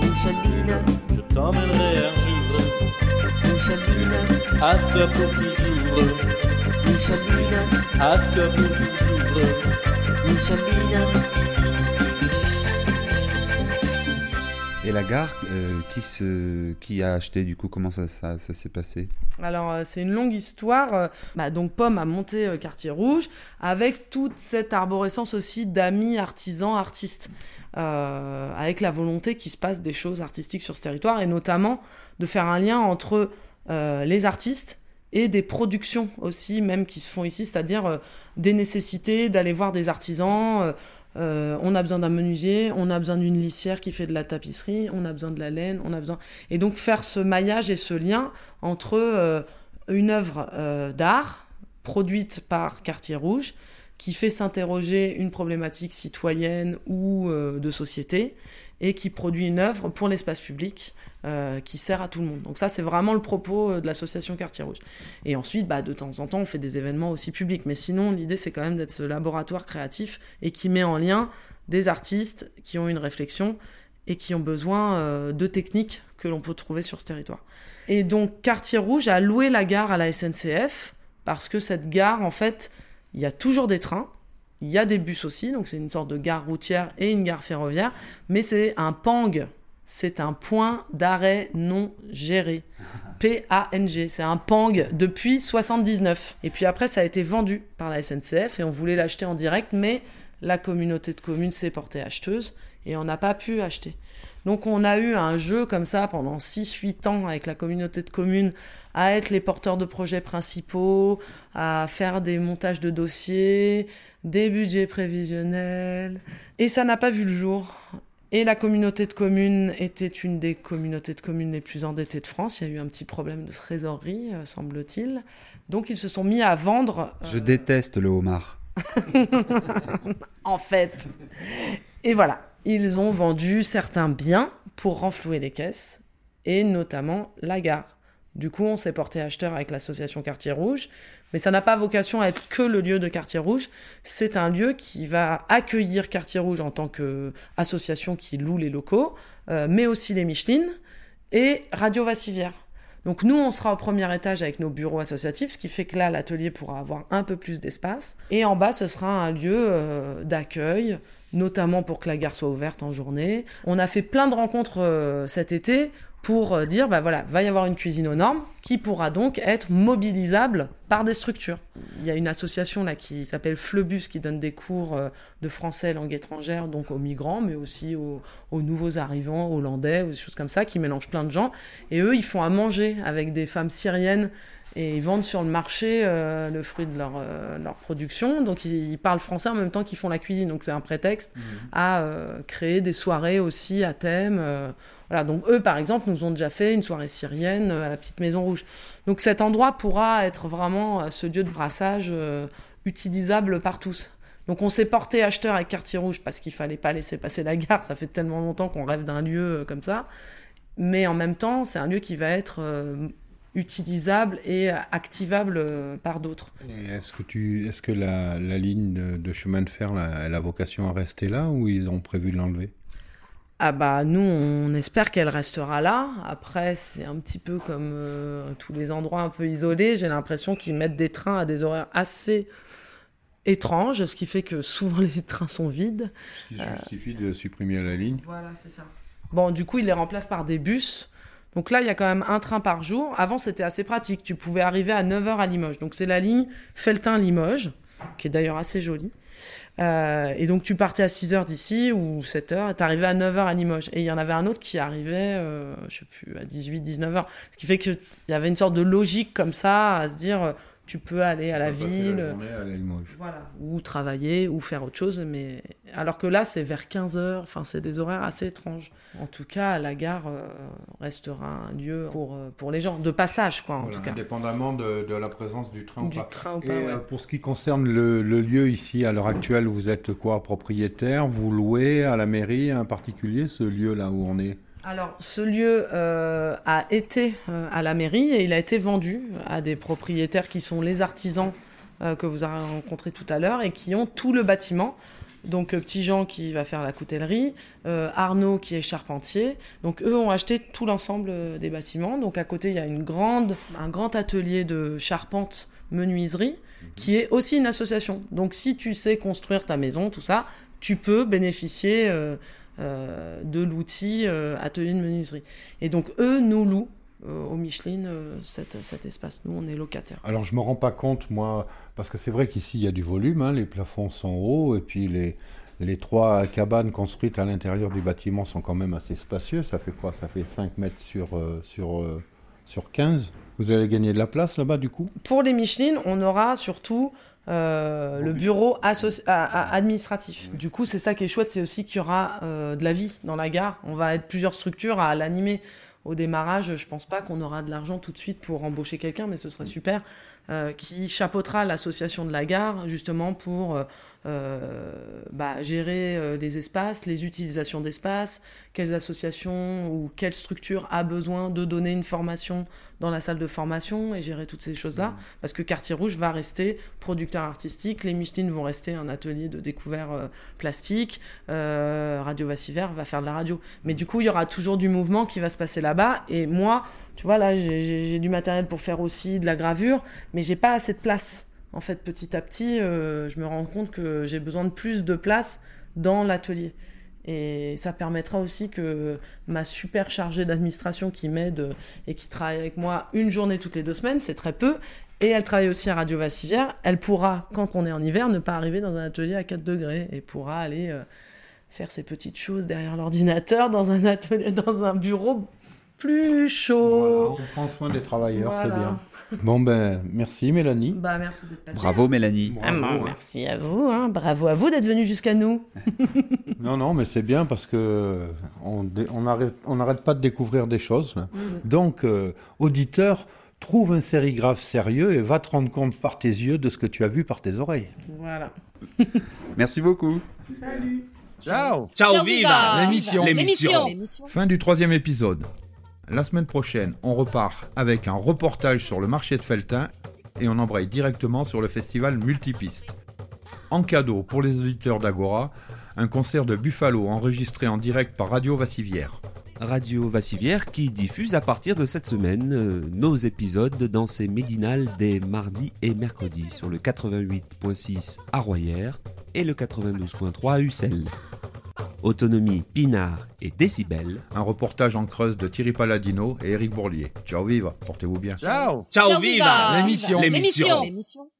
Micheline, je t'emmènerai un jour. Micheline, à toi pour toujours. Micheline, à toi pour toujours. Micheline. Et la gare, euh, qui, se, qui a acheté du coup Comment ça, ça, ça s'est passé? Alors euh, c'est une longue histoire. Euh, bah, donc Pomme a monté Quartier Rouge avec toute cette arborescence aussi d'amis artisans, artistes. avec la volonté qu'il se passe des choses artistiques sur ce territoire et notamment de faire un lien entre euh, les artistes et des productions aussi, même qui se font ici, c'est-à-dire euh, des nécessités d'aller voir des artisans. Euh, on a besoin d'un menuisier, on a besoin d'une lissière qui fait de la tapisserie, on a besoin de la laine, on a besoin. Et donc faire ce maillage et ce lien entre une œuvre d'art produite par Quartier Rouge qui fait s'interroger une problématique citoyenne ou de société et qui produit une œuvre pour l'espace public euh, qui sert à tout le monde. Donc ça, c'est vraiment le propos euh, de l'association Quartier Rouge. Et ensuite, bah, de temps en temps, on fait des événements aussi publics. Mais sinon, l'idée, c'est quand même d'être ce laboratoire créatif et qui met en lien des artistes qui ont une réflexion et qui ont besoin euh, de techniques que l'on peut trouver sur ce territoire. Et donc, Quartier Rouge a loué la gare à la SNCF parce que cette gare, en fait, il y a toujours des trains. Il y a des bus aussi, donc c'est une sorte de gare routière et une gare ferroviaire, mais c'est un pang c'est un point d'arrêt non géré. [laughs] P-A-N-G. C'est un Pang depuis 79. Et puis après, ça a été vendu par la SNCF et on voulait l'acheter en direct, mais la communauté de communes s'est portée acheteuse et on n'a pas pu acheter. Donc on a eu un jeu comme ça pendant 6-8 ans avec la communauté de communes à être les porteurs de projets principaux, à faire des montages de dossiers, des budgets prévisionnels. Et ça n'a pas vu le jour. Et la communauté de communes était une des communautés de communes les plus endettées de France. Il y a eu un petit problème de trésorerie, euh, semble-t-il. Donc ils se sont mis à vendre. Euh, Je déteste le homard. [laughs] en fait. Et voilà, ils ont vendu certains biens pour renflouer les caisses, et notamment la gare. Du coup, on s'est porté acheteur avec l'association Quartier Rouge, mais ça n'a pas vocation à être que le lieu de Quartier Rouge. C'est un lieu qui va accueillir Quartier Rouge en tant qu'association qui loue les locaux, euh, mais aussi les Michelines et Radio Vassivière. Donc nous, on sera au premier étage avec nos bureaux associatifs, ce qui fait que là, l'atelier pourra avoir un peu plus d'espace. Et en bas, ce sera un lieu euh, d'accueil, notamment pour que la gare soit ouverte en journée. On a fait plein de rencontres euh, cet été pour euh, dire, bah voilà, va y avoir une cuisine aux normes qui pourra donc être mobilisable par des structures. Il y a une association là qui s'appelle Fleubus qui donne des cours euh, de français langue étrangère donc aux migrants mais aussi aux, aux, nouveaux arrivants hollandais ou des choses comme ça qui mélangent plein de gens et eux ils font à manger avec des femmes syriennes et ils vendent sur le marché euh, le fruit de leur, euh, leur production. Donc ils, parlent français en même temps qu'ils font la cuisine. Donc c'est un prétexte mhm. à euh, créer des soirées aussi à thème. voilà, donc eux par exemple nous ont déjà fait une soirée syrienne à la petite Maison Rouge. Donc cet endroit pourra être vraiment ce lieu de brassage utilisable par tous. Donc on s'est porté acheteur avec Quartier Rouge parce qu'il fallait pas laisser passer la gare. Ça fait tellement longtemps qu'on rêve d'un lieu comme ça. Mais en même temps, c'est un lieu qui va être utilisable et activable euh, par d'autres. Est-ce que, tu, est-ce que la, la ligne de, chemin de fer, elle a vocation à rester là ou ils ont prévu de l'enlever? Ah bah nous on espère qu'elle restera là. Après c'est un petit peu comme euh, tous les endroits un peu isolés. J'ai l'impression qu'ils mettent des trains à des horaires assez étranges, ce qui fait que souvent [laughs] les trains sont vides. Il suffit de supprimer la ligne. Voilà c'est ça. Bon du coup ils les remplacent par des bus. Donc là, il y a quand même un train par jour. Avant, c'était assez pratique. Tu pouvais arriver à 9h à Limoges. Donc c'est la ligne Feltin-Limoges, qui est d'ailleurs assez jolie. Euh, et donc tu partais à 6h d'ici ou 7h et t'arrivais à 9h à Limoges. Et il y en avait un autre qui arrivait, euh, je sais plus, à 18, 19h. Ce qui fait qu'il y avait une sorte de logique comme ça à se dire tu peux aller à la ville, voilà, ou travailler, ou faire autre chose, mais alors que là c'est vers 15 h enfin c'est des horaires assez étranges. En tout cas, la gare euh, restera un lieu pour, euh, pour les gens, de passage quoi en tout cas. Indépendamment de, de, la présence du train du ou pas. Train ou Et pas, euh, pour ce qui concerne le, le, lieu ici à l'heure actuelle, vous êtes quoi, propriétaire, vous louez à la mairie un particulier ce lieu là où on est? Alors, ce lieu euh, a été euh, à la mairie et il a été vendu à des propriétaires qui sont les artisans euh, que vous avez rencontrés tout à l'heure et qui ont tout le bâtiment. Donc, Petit Jean qui va faire la coutellerie, Arnaud qui est charpentier. Donc, eux ont acheté tout l'ensemble des bâtiments. Donc, à côté, il y a une grande, un grand atelier de charpente menuiserie qui est aussi une association. Donc, si tu sais construire ta maison, tout ça, tu peux bénéficier de l'outil euh, atelier de menuiserie. Et donc eux nous louent euh, au Micheline cet, cet, espace. Nous, on est locataires. Alors je me rends pas compte, moi, parce que c'est vrai qu'ici il y a du volume, hein, les plafonds sont hauts et puis les, les trois cabanes construites à l'intérieur du bâtiment sont quand même assez spacieux. Ça fait quoi? Ça fait 5 mètres sur, sur, sur 15. Vous allez gagner de la place là-bas du coup? Pour les Micheline, on aura surtout euh, le bureau administratif. Du coup, c'est ça qui est chouette, c'est aussi qu'il y aura euh, de la vie dans la gare. On va être plusieurs structures à l'animer. Au démarrage, je pense pas qu'on aura de l'argent tout de suite pour embaucher quelqu'un, mais ce serait super. Euh, qui chapeautera l'association de la gare, justement pour bah, gérer les espaces, les utilisations d'espace, quelles associations ou quelle structure a besoin de donner une formation dans la salle de formation et gérer toutes ces choses-là. Mmh. Parce que Quartier Rouge va rester producteur artistique, les Michelin vont rester un atelier de découvert plastique, Radio Vassiver va faire de la radio. Mais du coup, il y aura toujours du mouvement qui va se passer là-bas. Et moi, tu vois, là, j'ai du matériel pour faire aussi de la gravure, mais j'ai pas assez de place. En fait, petit à petit, euh, je me rends compte que j'ai besoin de plus de place dans l'atelier. Et ça permettra aussi que ma super chargée d'administration qui m'aide et qui travaille avec moi une journée toutes les deux semaines, c'est très peu, et elle travaille aussi à Radio Vassivière, elle pourra, quand on est en hiver, ne pas arriver dans un atelier à 4 degrés et pourra aller euh, faire ses petites choses derrière l'ordinateur dans un atelier, [laughs] dans un bureau plus chaud. on prend soin des travailleurs, c'est bien. Bon ben, merci Mélanie. Bah, merci d'être Bravo Mélanie. Ah, merci à vous, hein. bravo à vous d'être venu jusqu'à nous. [laughs] non, non, mais c'est bien parce que on n'arrête on pas de découvrir des choses. Donc, euh, auditeur, trouve un sérigraphe sérieux et va te rendre compte par tes yeux de ce que tu as vu par tes oreilles. Voilà. [laughs] merci beaucoup. Salut. Ciao. Ciao, viva. L'émission. L'émission. Fin du troisième épisode. La semaine prochaine, on repart avec un reportage sur le marché de Feltin et on embraye directement sur le festival Multipiste. En cadeau pour les auditeurs d'Agora, un concert de Buffalo enregistré en direct par Radio Vassivière. Radio Vassivière qui diffuse à partir de cette semaine euh, nos épisodes dans ses médinales des mardis et mercredis sur le 88.6 à Royer et le 92.3 à Ussel. Autonomie, Pinard et Décibel. Un reportage en creuse de Thierry Palladino et Eric Bourlier. Ciao viva, portez-vous bien. Ciao. Ciao, viva. L'émission. L'émission